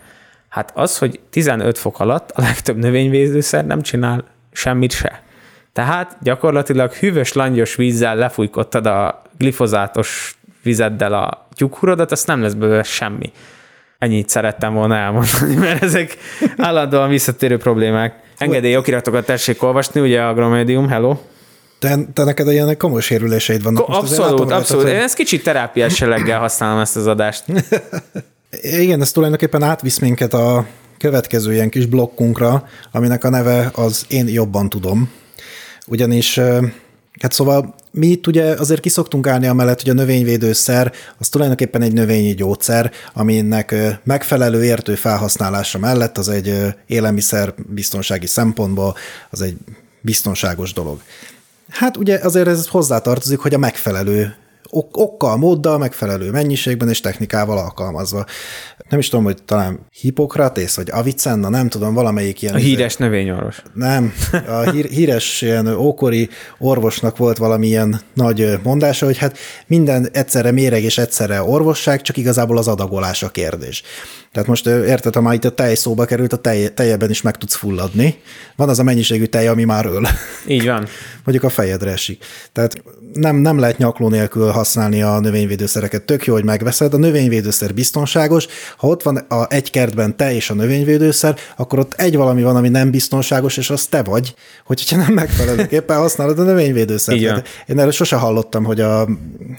Hát az, hogy 15 fok alatt a legtöbb növényvédőszer nem csinál semmit se. Tehát gyakorlatilag hűvös, langyos vízzel lefújkottad a glifozátos vizeddel a tyúkhurodat, azt nem lesz belőle semmi. Ennyit szerettem volna elmondani, mert ezek állandóan visszatérő problémák. Engedély okiratokat tessék olvasni, ugye Agromédium, hello. Te, te neked ilyen komoly sérüléseid vannak. Ko- Most abszolút, látom abszolút. rajtad, Én hogy- ezt kicsit terápiás jelleggel használom ezt az adást. Igen, ez tulajdonképpen átvisz minket a következő ilyen kis blokkunkra, aminek a neve az Én jobban tudom. Ugyanis, hát szóval mi itt ugye azért kiszoktunk állni amellett, hogy a növényvédőszer az tulajdonképpen egy növényi gyógyszer, aminek megfelelő értő felhasználása mellett az egy élelmiszer biztonsági szempontból az egy biztonságos dolog. Hát ugye azért ez hozzátartozik, hogy a megfelelő ok- okkal, móddal, megfelelő mennyiségben és technikával alkalmazva. Nem is tudom, hogy talán Hippokratész, vagy Avicenna, nem tudom, valamelyik ilyen... A híres növényorvos. Nem, a hír, híres ilyen ókori orvosnak volt valamilyen nagy mondása, hogy hát minden egyszerre méreg és egyszerre orvosság, csak igazából az adagolás a kérdés. Tehát most érted, ha már itt a tej szóba került, a tej, tejeben is meg tudsz fulladni. Van az a mennyiségű tej, ami már öl. Így van. Mondjuk a fejedre esik. Tehát nem, nem lehet nyakló nélkül használni a növényvédőszereket. Tök jó, hogy megveszed. A növényvédőszer biztonságos. Ha ott van a egy kertben te és a növényvédőszer, akkor ott egy valami van, ami nem biztonságos, és az te vagy, hogyha nem megfelelőképpen használod a növényvédőszert. Igen. Tehát Én erről sose hallottam, hogy a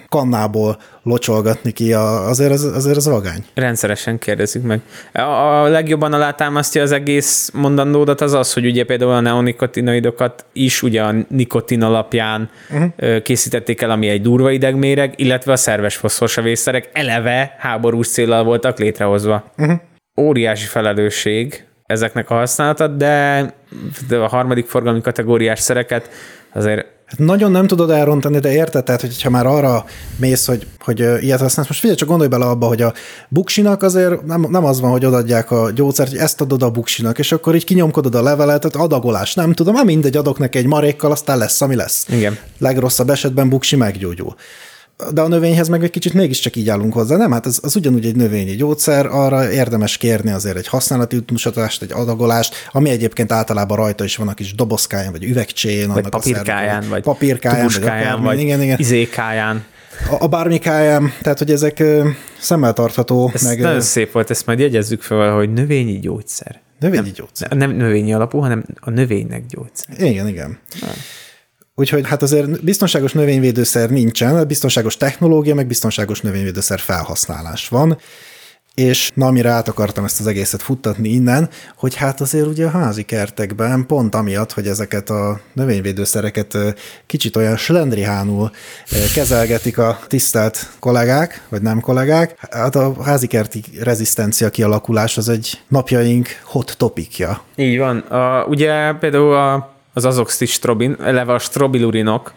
kannából locsolgatni ki, a, azért, az, azért az vagány. Rendszeresen kérdezzük meg. A, a legjobban alátámasztja az egész mondandódat az az, hogy ugye például a neonikotinoidokat is ugye a nikotin alapján uh-huh. készítették el, ami egy durva idegméreg, illetve a szerves foszforsavészszerek eleve háborús célral voltak létrehozva. Uh-huh. Óriási felelősség ezeknek a használata, de, de a harmadik forgalmi kategóriás szereket azért Hát nagyon nem tudod elrontani, de érted? Tehát, hogyha már arra mész, hogy, hogy ilyet használsz, most figyelj, csak gondolj bele abba, hogy a buksinak azért nem, nem az van, hogy odaadják a gyógyszert, hogy ezt adod a buksinak, és akkor így kinyomkodod a levelet, tehát adagolás, nem tudom, hát mindegy, adok neki egy marékkal, aztán lesz, ami lesz. Igen. Legrosszabb esetben buksi meggyógyul. De a növényhez meg egy kicsit mégiscsak így állunk hozzá. Nem, hát az, az ugyanúgy egy növényi gyógyszer, arra érdemes kérni azért egy használati útmutatást, egy adagolást, ami egyébként általában rajta is van a kis dobozkáján, vagy üvegcsén, vagy annak a papírkáján, szerve- vagy papírkáján, vagy, akármi. vagy igen, igen. izékáján. A, a bármikáján, tehát hogy ezek szemmel tartható, Ez meg nagyon szép volt, ezt majd jegyezzük fel, hogy növényi gyógyszer. növényi gyógyszer. Nem növényi alapú, hanem a növénynek gyógyszer. Igen, igen. Úgyhogy hát azért biztonságos növényvédőszer nincsen, biztonságos technológia, meg biztonságos növényvédőszer felhasználás van, és na, amire át akartam ezt az egészet futtatni innen, hogy hát azért ugye a házi kertekben pont amiatt, hogy ezeket a növényvédőszereket kicsit olyan slendrihánul kezelgetik a tisztelt kollégák, vagy nem kollégák, hát a házi kerti rezisztencia kialakulás az egy napjaink hot topikja. Így van. A, ugye például a, az azoxtistrobin, eleve a strobilurinok,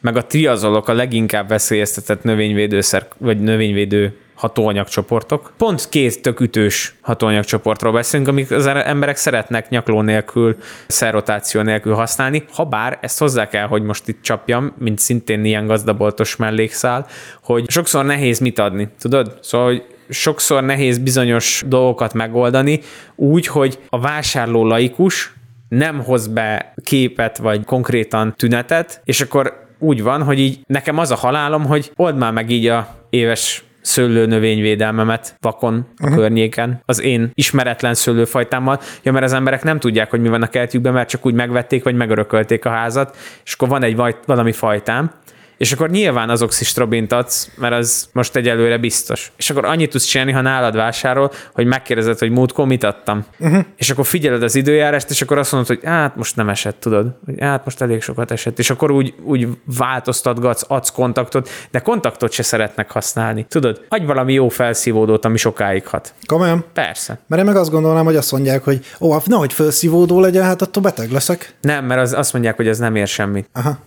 meg a triazolok a leginkább veszélyeztetett növényvédőszer, vagy növényvédő hatóanyagcsoportok. Pont két tök ütős hatóanyagcsoportról beszélünk, amik az emberek szeretnek nyakló nélkül, szerrotáció nélkül használni, ha bár ezt hozzá kell, hogy most itt csapjam, mint szintén ilyen gazdaboltos mellékszál, hogy sokszor nehéz mit adni, tudod? Szóval, hogy sokszor nehéz bizonyos dolgokat megoldani úgy, hogy a vásárló laikus nem hoz be képet vagy konkrétan tünetet, és akkor úgy van, hogy így nekem az a halálom, hogy old már meg így a éves szőlő növényvédelmemet vakon a uh-huh. környéken, az én ismeretlen szőlőfajtámmal, ja, mert az emberek nem tudják, hogy mi van a kertjükben, mert csak úgy megvették, vagy megörökölték a házat, és akkor van egy vaj, valami fajtám, és akkor nyilván az oxistrobint adsz, mert az most egyelőre biztos. És akkor annyit tudsz csinálni, ha nálad vásárol, hogy megkérdezed, hogy múltkor mit adtam. Uh-huh. És akkor figyeled az időjárást, és akkor azt mondod, hogy hát most nem esett, tudod. Hogy hát most elég sokat esett. És akkor úgy, úgy változtatgatsz, adsz kontaktot, de kontaktot se szeretnek használni. Tudod, adj valami jó felszívódót, ami sokáig hat. Komolyan? Persze. Mert én meg azt gondolnám, hogy azt mondják, hogy ó, hát nehogy felszívódó legyen, hát attól beteg leszek. Nem, mert az, azt mondják, hogy ez nem ér semmit. Aha.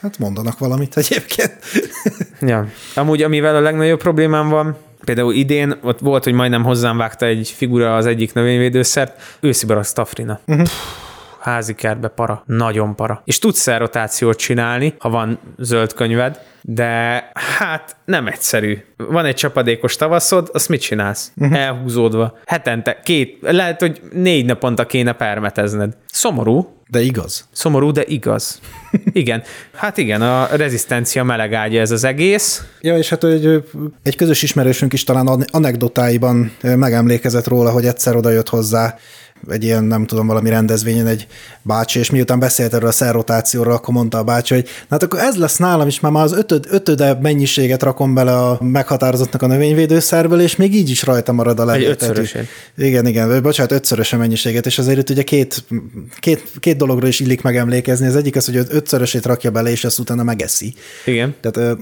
Hát mondanak valamit egyébként. Ja. Amúgy, amivel a legnagyobb problémám van, például idén ott volt, hogy majdnem hozzám vágta egy figura az egyik növényvédőszert, őszi barack tafrina. Uh-huh. házi kertbe para, nagyon para. És tudsz rotációt csinálni, ha van zöld könyved, de hát nem egyszerű. Van egy csapadékos tavaszod, azt mit csinálsz? Uh-huh. Elhúzódva. Hetente, két, lehet, hogy négy naponta kéne permetezned. Szomorú, De igaz. Szomorú, de igaz. Igen. Hát igen, a rezisztencia melegágya ez az egész. Ja, és hát egy, egy közös ismerősünk is talán anekdotáiban megemlékezett róla, hogy egyszer oda jött hozzá egy ilyen, nem tudom, valami rendezvényen egy bácsi, és miután beszélt erről a szerrotációról, akkor mondta a bácsi, hogy na hát akkor ez lesz nálam is, már, már az ötöd, ötöde mennyiséget rakom bele a meghatározottnak a növényvédőszerből, és még így is rajta marad a. Tehát, ötszörösét. Igen, igen, bocsánat, ötszörös a mennyiséget, és azért itt ugye két, két, két dologról is illik megemlékezni. Az egyik az, hogy ötszörösét rakja bele, és ezt utána megeszi. Igen. Tehát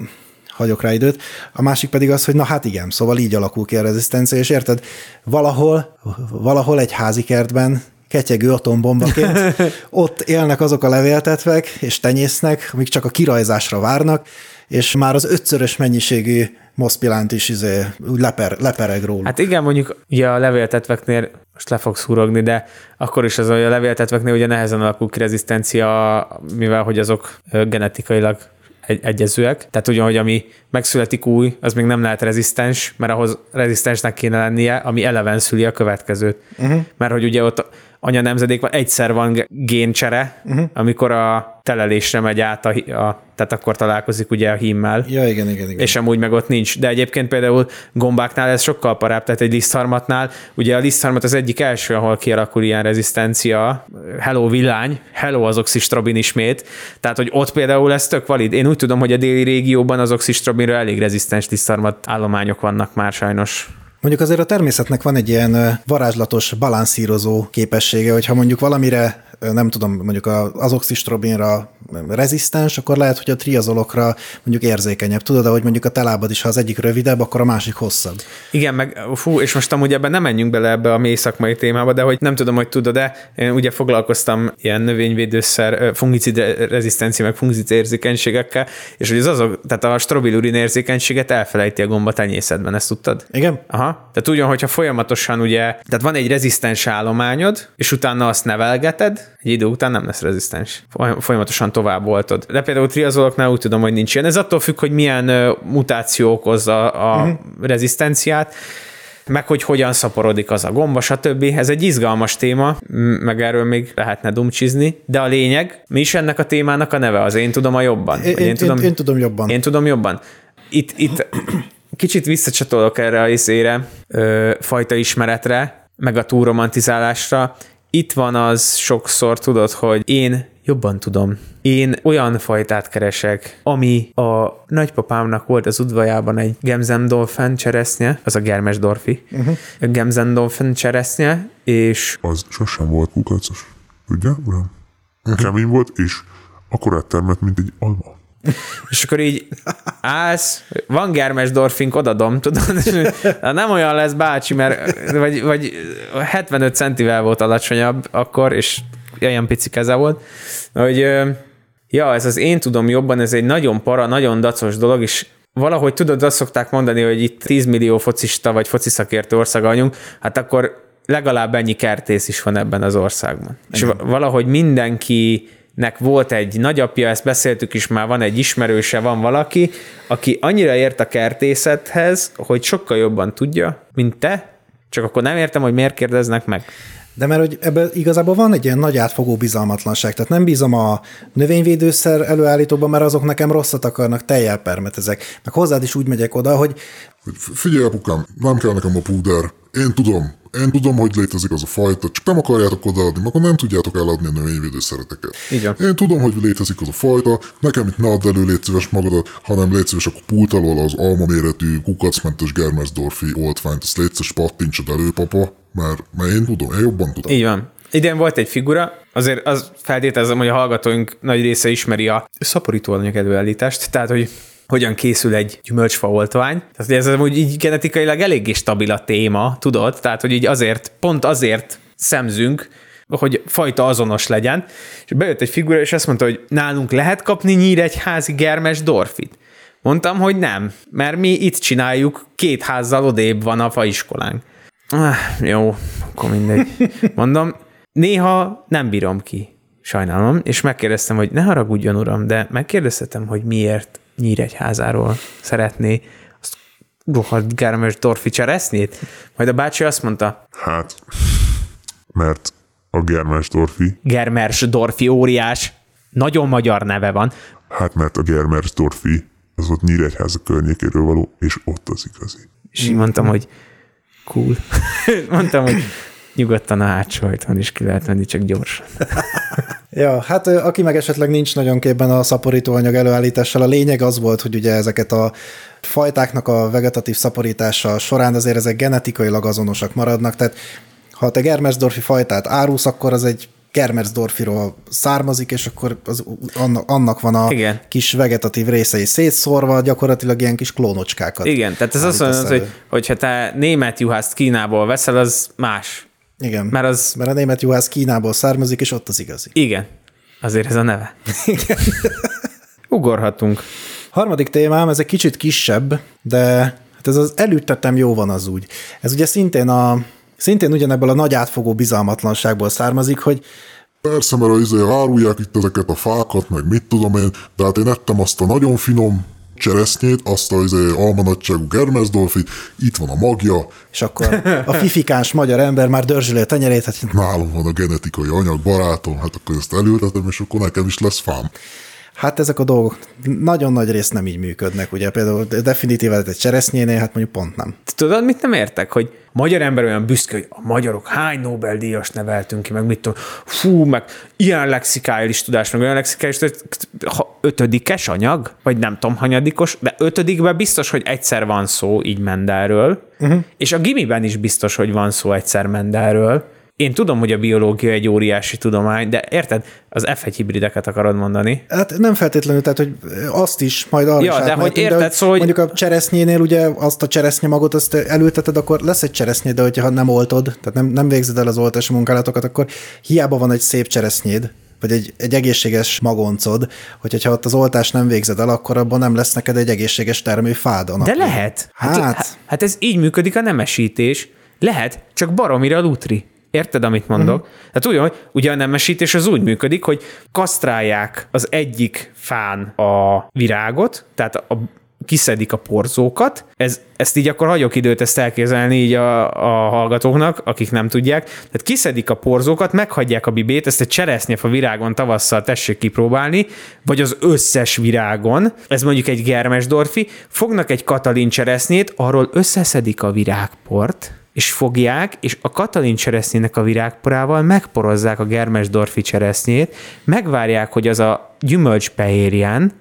hagyok rá időt. A másik pedig az, hogy na hát igen, szóval így alakul ki a rezisztencia, és érted, valahol, valahol egy házi kertben ketyegő atombombaként. Ott élnek azok a levéltetvek, és tenyésznek, amik csak a kirajzásra várnak, és már az ötszörös mennyiségű moszpilánt is izé, leper, lepereg róla. Hát igen, mondjuk ugye a levéltetveknél most le fogsz húrogni, de akkor is az, hogy a levéltetveknél ugye nehezen alakul ki rezisztencia, mivel hogy azok genetikailag egy- egyezőek. Tehát ugyan, hogy ami megszületik új, az még nem lehet rezisztens, mert ahhoz rezisztensnek kéne lennie, ami eleven szüli a következőt. Uh-huh. Mert hogy ugye ott anya nemzedék van, egyszer van géncsere, uh-huh. amikor a telelésre megy át, a, a, tehát akkor találkozik ugye a hímmel. Ja, igen, igen, igen. És amúgy meg ott nincs. De egyébként például gombáknál ez sokkal parább, tehát egy lisztharmatnál, ugye a lisztharmat az egyik első, ahol kialakul ilyen rezisztencia, hello villány, hello az oxistrobin ismét, tehát hogy ott például ez tök valid. Én úgy tudom, hogy a déli régióban az oxistrobinra elég rezisztens lisztharmat állományok vannak már sajnos. Mondjuk azért a természetnek van egy ilyen varázslatos balanszírozó képessége, hogyha mondjuk valamire, nem tudom, mondjuk az oxistrobinra rezisztens, akkor lehet, hogy a triazolokra mondjuk érzékenyebb. Tudod, hogy mondjuk a telábad is, ha az egyik rövidebb, akkor a másik hosszabb. Igen, meg fú, és most amúgy ebben nem menjünk bele ebbe a mély szakmai témába, de hogy nem tudom, hogy tudod, de én ugye foglalkoztam ilyen növényvédőszer, fungicid re- rezisztencia, meg fungicid érzékenységekkel, és hogy az azok, tehát a strobilurin érzékenységet elfelejti a gomba tenyészetben, ezt tudtad? Igen? Aha. Tehát ugyan, hogyha folyamatosan ugye, tehát van egy rezisztens állományod, és utána azt nevelgeted, egy idő után nem lesz rezisztens. Foly- Folyamatosan tovább voltod. De például triazoloknál úgy tudom, hogy nincs ilyen. Ez attól függ, hogy milyen mutáció okozza a uh-huh. rezisztenciát, meg hogy hogyan szaporodik az a gomba, stb. Ez egy izgalmas téma, meg erről még lehetne dumcsizni, de a lényeg, mi is ennek a témának a neve? Az én tudom a jobban? Én, én, én, én tudom jobban. én tudom jobban. Itt, itt kicsit visszacsatolok erre a izére, ö, fajta ismeretre, meg a túlromantizálásra. Itt van az sokszor, tudod, hogy én jobban tudom. Én olyan fajtát keresek, ami a nagypapámnak volt az udvajában egy Gemsendorfen cseresznye, az a Germesdorfi, uh-huh. Gemsendorfen cseresznye, és Az sosem volt kukacos. Ugye, uram? Kemény volt, és akkorát termett, mint egy alma. És akkor így állsz, van Germesdorfink, odadom, tudod, és nem olyan lesz bácsi, mert vagy, vagy 75 centivel volt alacsonyabb akkor, és olyan pici keze volt, hogy ja, ez az én tudom jobban, ez egy nagyon para, nagyon dacos dolog, és valahogy tudod, azt szokták mondani, hogy itt 10 millió focista vagy foci szakértő ország vagyunk, hát akkor legalább ennyi kertész is van ebben az országban. És va- valahogy mindenkinek volt egy nagyapja, ezt beszéltük is már, van egy ismerőse, van valaki, aki annyira ért a kertészethez, hogy sokkal jobban tudja, mint te, csak akkor nem értem, hogy miért kérdeznek meg. De mert hogy ebben igazából van egy ilyen nagy átfogó bizalmatlanság, tehát nem bízom a növényvédőszer előállítóban, mert azok nekem rosszat akarnak, teljel permetezek. Meg hozzád is úgy megyek oda, hogy Figyelj, apukám, nem kell nekem a púder. Én tudom, én tudom, hogy létezik az a fajta, csak nem akarjátok odaadni, akkor nem tudjátok eladni a növényvédőszereteket. Van. Én tudom, hogy létezik az a fajta, nekem itt ne add elő, légy szíves magadat, hanem légy szíves, akkor pult alól az alma méretű, kukacmentes Germersdorfi oldványt, azt légy szíves, pattintsad elő, papa, mert, mert én tudom, én jobban tudom. Így van. Idén volt egy figura, azért az feltételezem, hogy a hallgatóink nagy része ismeri a szaporítóanyag előállítást, tehát hogy hogyan készül egy gyümölcsfa oltvány. Tehát hogy ez úgy így genetikailag eléggé stabil a téma, tudod? Tehát, hogy így azért, pont azért szemzünk, hogy fajta azonos legyen. És bejött egy figura, és azt mondta, hogy nálunk lehet kapni nyíregyházi germes dorfit. Mondtam, hogy nem, mert mi itt csináljuk, két házzal odébb van a faiskolánk. Ah, jó, akkor mindegy. Mondom, néha nem bírom ki, sajnálom, és megkérdeztem, hogy ne haragudjon, uram, de megkérdeztetem, hogy miért Nyíregyházáról szeretné azt rohadt Germes Dorfi cseresznyét? Majd a bácsi azt mondta, Hát, mert a Germersdorfi, Germers Dorfi óriás, nagyon magyar neve van. hát mert a Germersdorfi, az ott Nyíregyháza környékéről való, és ott az igazi. És így mondtam, hogy cool. mondtam, hogy nyugodtan a hátsó ajtón is ki lehet menni, csak gyorsan. Ja, hát aki meg esetleg nincs nagyon képben a szaporítóanyag előállítással, a lényeg az volt, hogy ugye ezeket a fajtáknak a vegetatív szaporítása során azért ezek genetikailag azonosak maradnak, tehát ha te Germersdorfi fajtát árulsz, akkor az egy Germersdorfiról származik, és akkor az, annak, annak van a Igen. kis vegetatív részei szétszórva, gyakorlatilag ilyen kis klónocskákat. Igen, tehát ez azt mondja, hogy hogyha te német juhászt Kínából veszel, az más. Igen. Mert az, Mert a német juhász Kínából származik, és ott az igazi. igen, azért ez a neve. Igen. Ugorhatunk. Harmadik témám, ez egy kicsit kisebb, de hát ez az elüttetem jó van az úgy. Ez ugye szintén a szintén ugyanebből a nagy átfogó bizalmatlanságból származik, hogy Persze, mert izé árulják itt ezeket a fákat, meg mit tudom én, de hát én ettem azt a nagyon finom cseresznyét, azt a izé almanagyságú germesdolfit, itt van a magja, és akkor a fifikáns magyar ember már dörzsöli a tenyerét, hát nálam van a genetikai anyag, barátom, hát akkor ezt előtetem, és akkor nekem is lesz fám. Hát ezek a dolgok nagyon nagy részt nem így működnek, ugye például definitíve egy cseresznyénél, hát mondjuk pont nem. Tudod, mit nem értek? Hogy magyar ember olyan büszke, hogy a magyarok hány Nobel-díjas neveltünk ki, meg mit tudom, fú, meg ilyen lexikális tudás, meg olyan lexikális tudás, ha ötödikes anyag, vagy nem tudom, hanyadikos, de ötödikben biztos, hogy egyszer van szó így Mendelről, uh-huh. és a gimiben is biztos, hogy van szó egyszer Mendelről, én tudom, hogy a biológia egy óriási tudomány, de érted, az F1 hibrideket akarod mondani? Hát nem feltétlenül, tehát hogy azt is majd arra Ja, is de hogy érted, hogy szóval, mondjuk a cseresznyénél ugye azt a cseresznye magot azt elülteted, akkor lesz egy cseresznye, de hogyha nem oltod, tehát nem, nem végzed el az oltási munkálatokat, akkor hiába van egy szép cseresznyéd, vagy egy, egy egészséges magoncod, hogy hogyha ott az oltást nem végzed el, akkor abban nem lesz neked egy egészséges termőfád. De lehet. Hát, Hát. hát, hát ez így működik a nemesítés. Lehet, csak baromira lutri. Érted, amit mondok? Mhm. Uh-huh. Tehát úgy, hogy ugye a nemesítés az úgy működik, hogy kasztrálják az egyik fán a virágot, tehát a kiszedik a porzókat. Ez, ezt így akkor hagyok időt ezt elképzelni így a, a hallgatóknak, akik nem tudják. Tehát kiszedik a porzókat, meghagyják a bibét, ezt egy cseresznyefa virágon tavasszal tessék kipróbálni, vagy az összes virágon, ez mondjuk egy germesdorfi, fognak egy katalin cseresznyét, arról összeszedik a virágport, és fogják, és a katalin cseresznyének a virágporával megporozzák a germesdorfi cseresznyét, megvárják, hogy az a gyümölcs behérjen,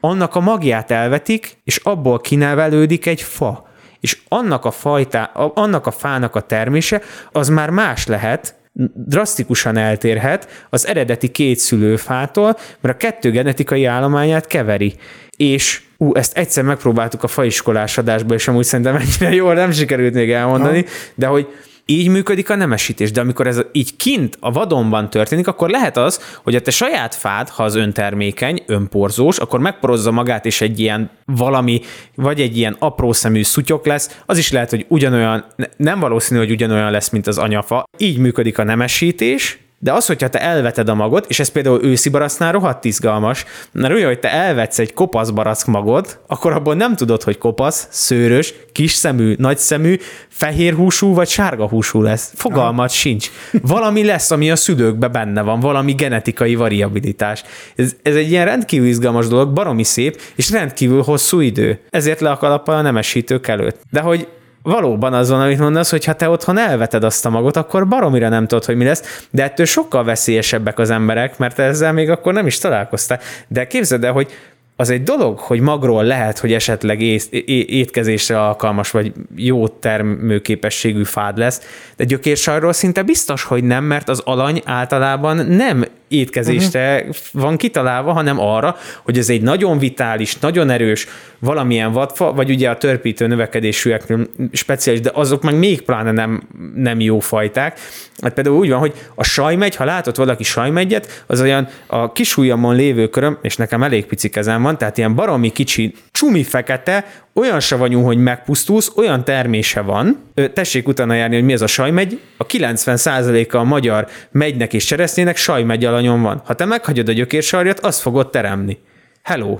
annak a magját elvetik, és abból kinevelődik egy fa. És annak a, fajtá, a- annak a fának a termése, az már más lehet, drasztikusan eltérhet az eredeti két szülőfától, mert a kettő genetikai állományát keveri. És ú, ezt egyszer megpróbáltuk a faiskolás adásban, és amúgy szerintem ennyire jól nem sikerült még elmondani, de hogy így működik a nemesítés, de amikor ez így kint a vadonban történik, akkor lehet az, hogy a te saját fád, ha az öntermékeny, önporzós, akkor megporozza magát, és egy ilyen valami, vagy egy ilyen apró szemű szutyok lesz, az is lehet, hogy ugyanolyan, ne- nem valószínű, hogy ugyanolyan lesz, mint az anyafa. Így működik a nemesítés, de az, hogyha te elveted a magot, és ez például őszi baracnál rohadt izgalmas, mert olyan, hogy te elvetsz egy kopasz barack magot, akkor abból nem tudod, hogy kopasz, szőrös, kis szemű, nagy szemű, fehér húsú vagy sárga húsú lesz. Fogalmat sincs. Valami lesz, ami a szülőkben benne van, valami genetikai variabilitás. Ez, ez egy ilyen rendkívül izgalmas dolog, baromi szép, és rendkívül hosszú idő. Ezért le a kalappal a nemesítők előtt. De hogy valóban az van, amit mondasz, hogy ha te otthon elveted azt a magot, akkor baromira nem tudod, hogy mi lesz, de ettől sokkal veszélyesebbek az emberek, mert ezzel még akkor nem is találkoztál. De képzeld el, hogy az egy dolog, hogy magról lehet, hogy esetleg ét, é- étkezésre alkalmas, vagy jó termőképességű fád lesz, de gyökérsajról szinte biztos, hogy nem, mert az alany általában nem étkezésre uh-huh. van kitalálva, hanem arra, hogy ez egy nagyon vitális, nagyon erős, valamilyen vadfa, vagy ugye a törpítő növekedésűeknél speciális, de azok meg még pláne nem, nem jó fajták. Hát például úgy van, hogy a sajmegy, ha látott valaki sajmegyet, az olyan a kis ujjamon lévő köröm, és nekem elég pici kezem van, tehát ilyen baromi kicsi, csumi fekete, olyan savanyú, hogy megpusztulsz, olyan termése van. Tessék utána járni, hogy mi az a sajmegy. A 90%-a a magyar megynek és cseresznyének sajmegy alanyon van. Ha te meghagyod a gyökérsarjat, azt fogod teremni. Hello!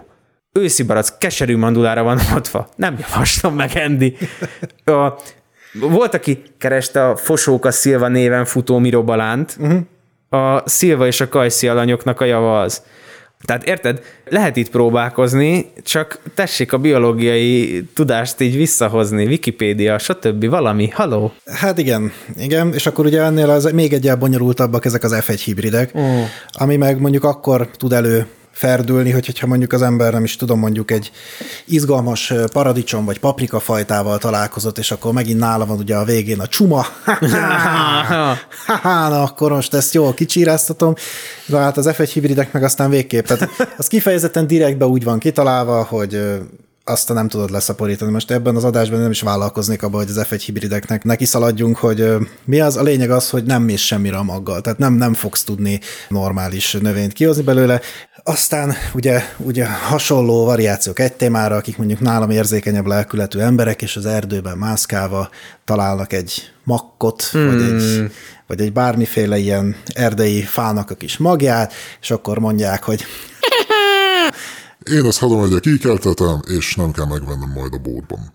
Őszi barack, keserű mandulára van hatva. Nem javaslom meg, Andy. A, volt, aki kereste a Fosóka Szilva néven futó Miro Balánt. Uh-huh. A Szilva és a Kajszi alanyoknak a java az. Tehát érted, lehet itt próbálkozni, csak tessék a biológiai tudást így visszahozni, Wikipédia, stb. valami, haló. Hát igen, igen, és akkor ugye ennél az még egyel bonyolultabbak ezek az F1 hibridek, oh. ami meg mondjuk akkor tud elő ferdülni, hogy, hogyha mondjuk az ember nem is tudom, mondjuk egy izgalmas paradicsom vagy paprika fajtával találkozott, és akkor megint nála van ugye a végén a csuma. na akkor most ezt jól kicsíráztatom. De hát az F1 hibridek meg aztán végképp. Tehát az kifejezetten direktbe úgy van kitalálva, hogy azt nem tudod leszaporítani. Most ebben az adásban nem is vállalkoznék abba, hogy az F1 hibrideknek neki szaladjunk, hogy mi az? A lényeg az, hogy nem mész semmire a maggal, tehát nem, nem fogsz tudni normális növényt kihozni belőle. Aztán ugye, ugye hasonló variációk egy témára, akik mondjuk nálam érzékenyebb lelkületű emberek, és az erdőben mászkálva találnak egy makkot, hmm. vagy, egy, vagy egy bármiféle ilyen erdei fának a kis magját, és akkor mondják, hogy Én azt hogy kikeltetem, és nem kell megvennem majd a bótban.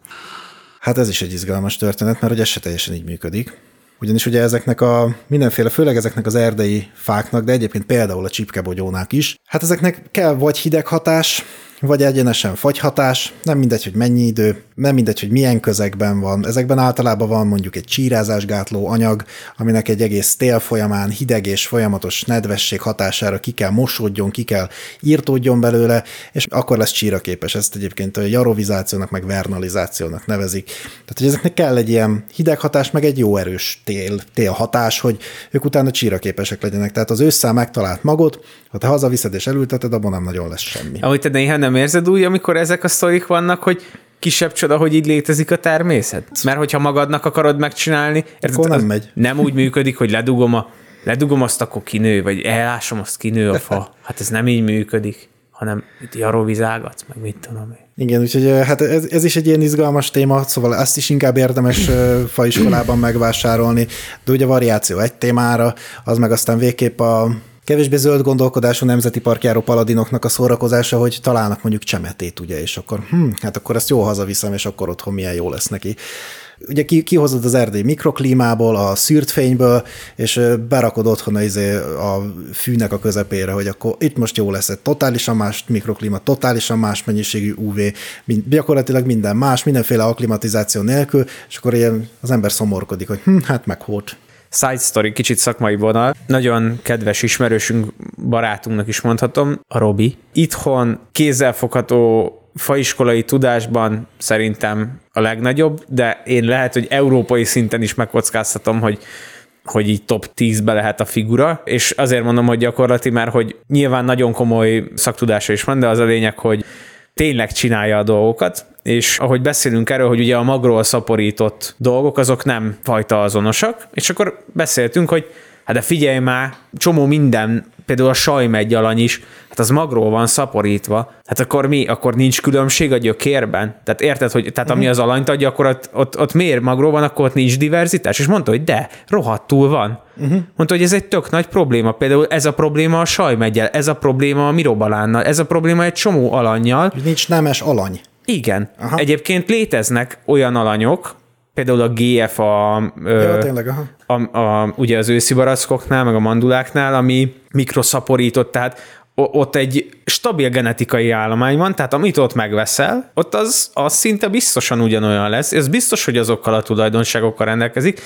Hát ez is egy izgalmas történet, mert ugye ez se teljesen így működik. Ugyanis ugye ezeknek a mindenféle, főleg ezeknek az erdei fáknak, de egyébként például a csipkebogyónák is, hát ezeknek kell vagy hideg hatás, vagy egyenesen fagyhatás, nem mindegy, hogy mennyi idő, nem mindegy, hogy milyen közegben van. Ezekben általában van mondjuk egy csírázásgátló anyag, aminek egy egész tél folyamán hideg és folyamatos nedvesség hatására ki kell mosódjon, ki kell írtódjon belőle, és akkor lesz csíraképes. Ezt egyébként a jarovizációnak, meg vernalizációnak nevezik. Tehát, hogy ezeknek kell egy ilyen hideg hatás, meg egy jó erős tél, tél hatás, hogy ők utána csíraképesek legyenek. Tehát az ősszel megtalált magot, ha te hazaviszed és elülteted, abban nem nagyon lesz semmi. Ahogy te néha nem érzed úgy, amikor ezek a sztorik vannak, hogy kisebb csoda, hogy így létezik a természet? Mert hogyha magadnak akarod megcsinálni, érted, Akkor nem megy. Nem úgy működik, hogy ledugom, a, ledugom azt, akkor kinő, vagy elásom, azt kinő a fa. Hát ez nem így működik, hanem itt jarovizágatsz, meg mit tudom én. Igen, úgyhogy hát ez, ez is egy ilyen izgalmas téma, szóval ezt is inkább érdemes faiskolában megvásárolni, de ugye variáció egy témára, az meg aztán végképp a kevésbé zöld gondolkodású nemzeti parkjáró paladinoknak a szórakozása, hogy találnak mondjuk csemetét, ugye, és akkor hm, hát akkor ezt jó hazaviszem, és akkor otthon milyen jó lesz neki. Ugye ki, kihozod az erdély mikroklímából, a szűrt fényből, és berakod otthon a, izé, a fűnek a közepére, hogy akkor itt most jó lesz egy totálisan más mikroklíma, totálisan más mennyiségű UV, mind, gyakorlatilag minden más, mindenféle akklimatizáció nélkül, és akkor ilyen az ember szomorkodik, hogy hm, hát meghót. Side story, kicsit szakmai vonal. Nagyon kedves ismerősünk, barátunknak is mondhatom, a Robi. Itthon kézzelfogható faiskolai tudásban szerintem a legnagyobb, de én lehet, hogy európai szinten is megkockáztatom, hogy hogy így top 10-be lehet a figura, és azért mondom, hogy gyakorlati, mert hogy nyilván nagyon komoly szaktudása is van, de az a lényeg, hogy tényleg csinálja a dolgokat, és ahogy beszélünk erről, hogy ugye a magról szaporított dolgok, azok nem fajta azonosak, és akkor beszéltünk, hogy hát de figyelj már, csomó minden, például a sajmegy alany is, hát az magról van szaporítva, hát akkor mi, akkor nincs különbség a gyökérben? Tehát érted, hogy tehát ami az alanyt adja, akkor ott, ott, ott miért magról van, akkor ott nincs diverzitás? És mondta, hogy de, rohadtul van. Uh-huh. Mondta, hogy ez egy tök nagy probléma. Például ez a probléma a sajmegyel, ez a probléma a mirobalánnal, ez a probléma egy csomó alanyjal, nincs nemes alany. Igen. Aha. Egyébként léteznek olyan alanyok, például a GF a, ö, Ja, tényleg, aha. a, a, ugye az őszi barackoknál, meg a manduláknál, ami mikroszaporított, tehát ott egy stabil genetikai állomány van, tehát amit ott megveszel, ott az, az szinte biztosan ugyanolyan lesz, ez biztos, hogy azokkal a tulajdonságokkal rendelkezik.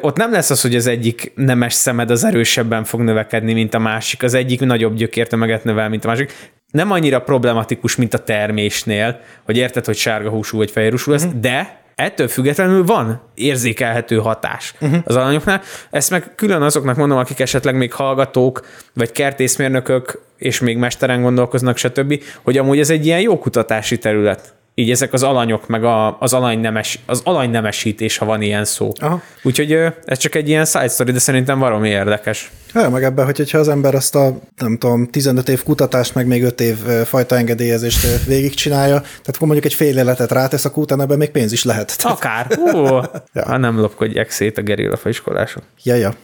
Ott nem lesz az, hogy az egyik nemes szemed az erősebben fog növekedni, mint a másik, az egyik nagyobb gyökértömeget növel, mint a másik. Nem annyira problematikus, mint a termésnél, hogy érted, hogy sárga húsú vagy fehér húsú lesz, de ettől függetlenül van érzékelhető hatás uh-huh. az alanyoknál. Ezt meg külön azoknak mondom, akik esetleg még hallgatók, vagy kertészmérnökök, és még mesteren gondolkoznak, stb., hogy amúgy ez egy ilyen jó kutatási terület. Így ezek az alanyok, meg a, az, alanynemes, az alanynemesítés, ha van ilyen szó. Aha. Úgyhogy ez csak egy ilyen side story, de szerintem valami érdekes. Ja, meg ebben, hogyha az ember azt a, nem tudom, 15 év kutatást, meg még 5 év fajta engedélyezést végigcsinálja, tehát akkor mondjuk egy fél életet rátesz, akkor utána ebben még pénz is lehet. Tehát, Akár. Ó, ja. Ha nem lopkodják szét a gerilla faiskolások. ja, ja,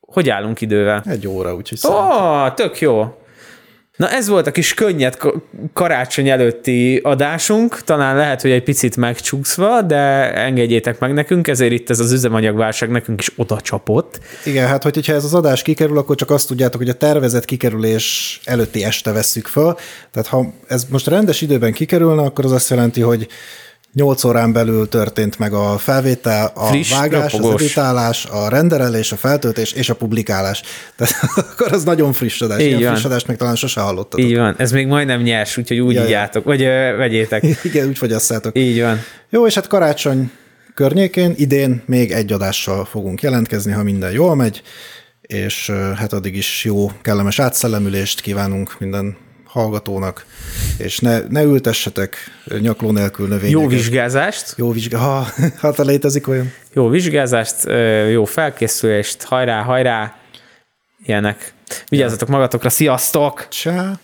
Hogy állunk idővel? egy óra, úgyhogy Ó, oh, tök jó. Na ez volt a kis könnyed ka- karácsony előtti adásunk, talán lehet, hogy egy picit megcsúszva, de engedjétek meg nekünk, ezért itt ez az üzemanyagválság nekünk is oda csapott. Igen, hát hogyha ez az adás kikerül, akkor csak azt tudjátok, hogy a tervezett kikerülés előtti este vesszük föl. Tehát ha ez most rendes időben kikerülne, akkor az azt jelenti, hogy 8 órán belül történt meg a felvétel, a Friss, vágás, ropogós. az editálás, a renderelés, a feltöltés és a publikálás. Tehát akkor az nagyon friss adás. Így Ilyen van. friss adást még talán sose hallottatok. Így van, ez még majdnem nyers, úgyhogy úgy Ja, igjátok, vagy ö, vegyétek. Igen, úgy fogyasszátok. Így van. Jó, és hát karácsony környékén idén még egy adással fogunk jelentkezni, ha minden jól megy, és hát addig is jó, kellemes átszellemülést kívánunk minden hallgatónak, és ne, ne ültessetek nyakló nélkül növényeket. Jó vizsgázást, Jó vizsga... Ha, hát létezik olyan. jó vizsgázást, jó felkészülést, hajrá, hajrá, ilyenek. Vigyázzatok magatokra, sziasztok! Csá.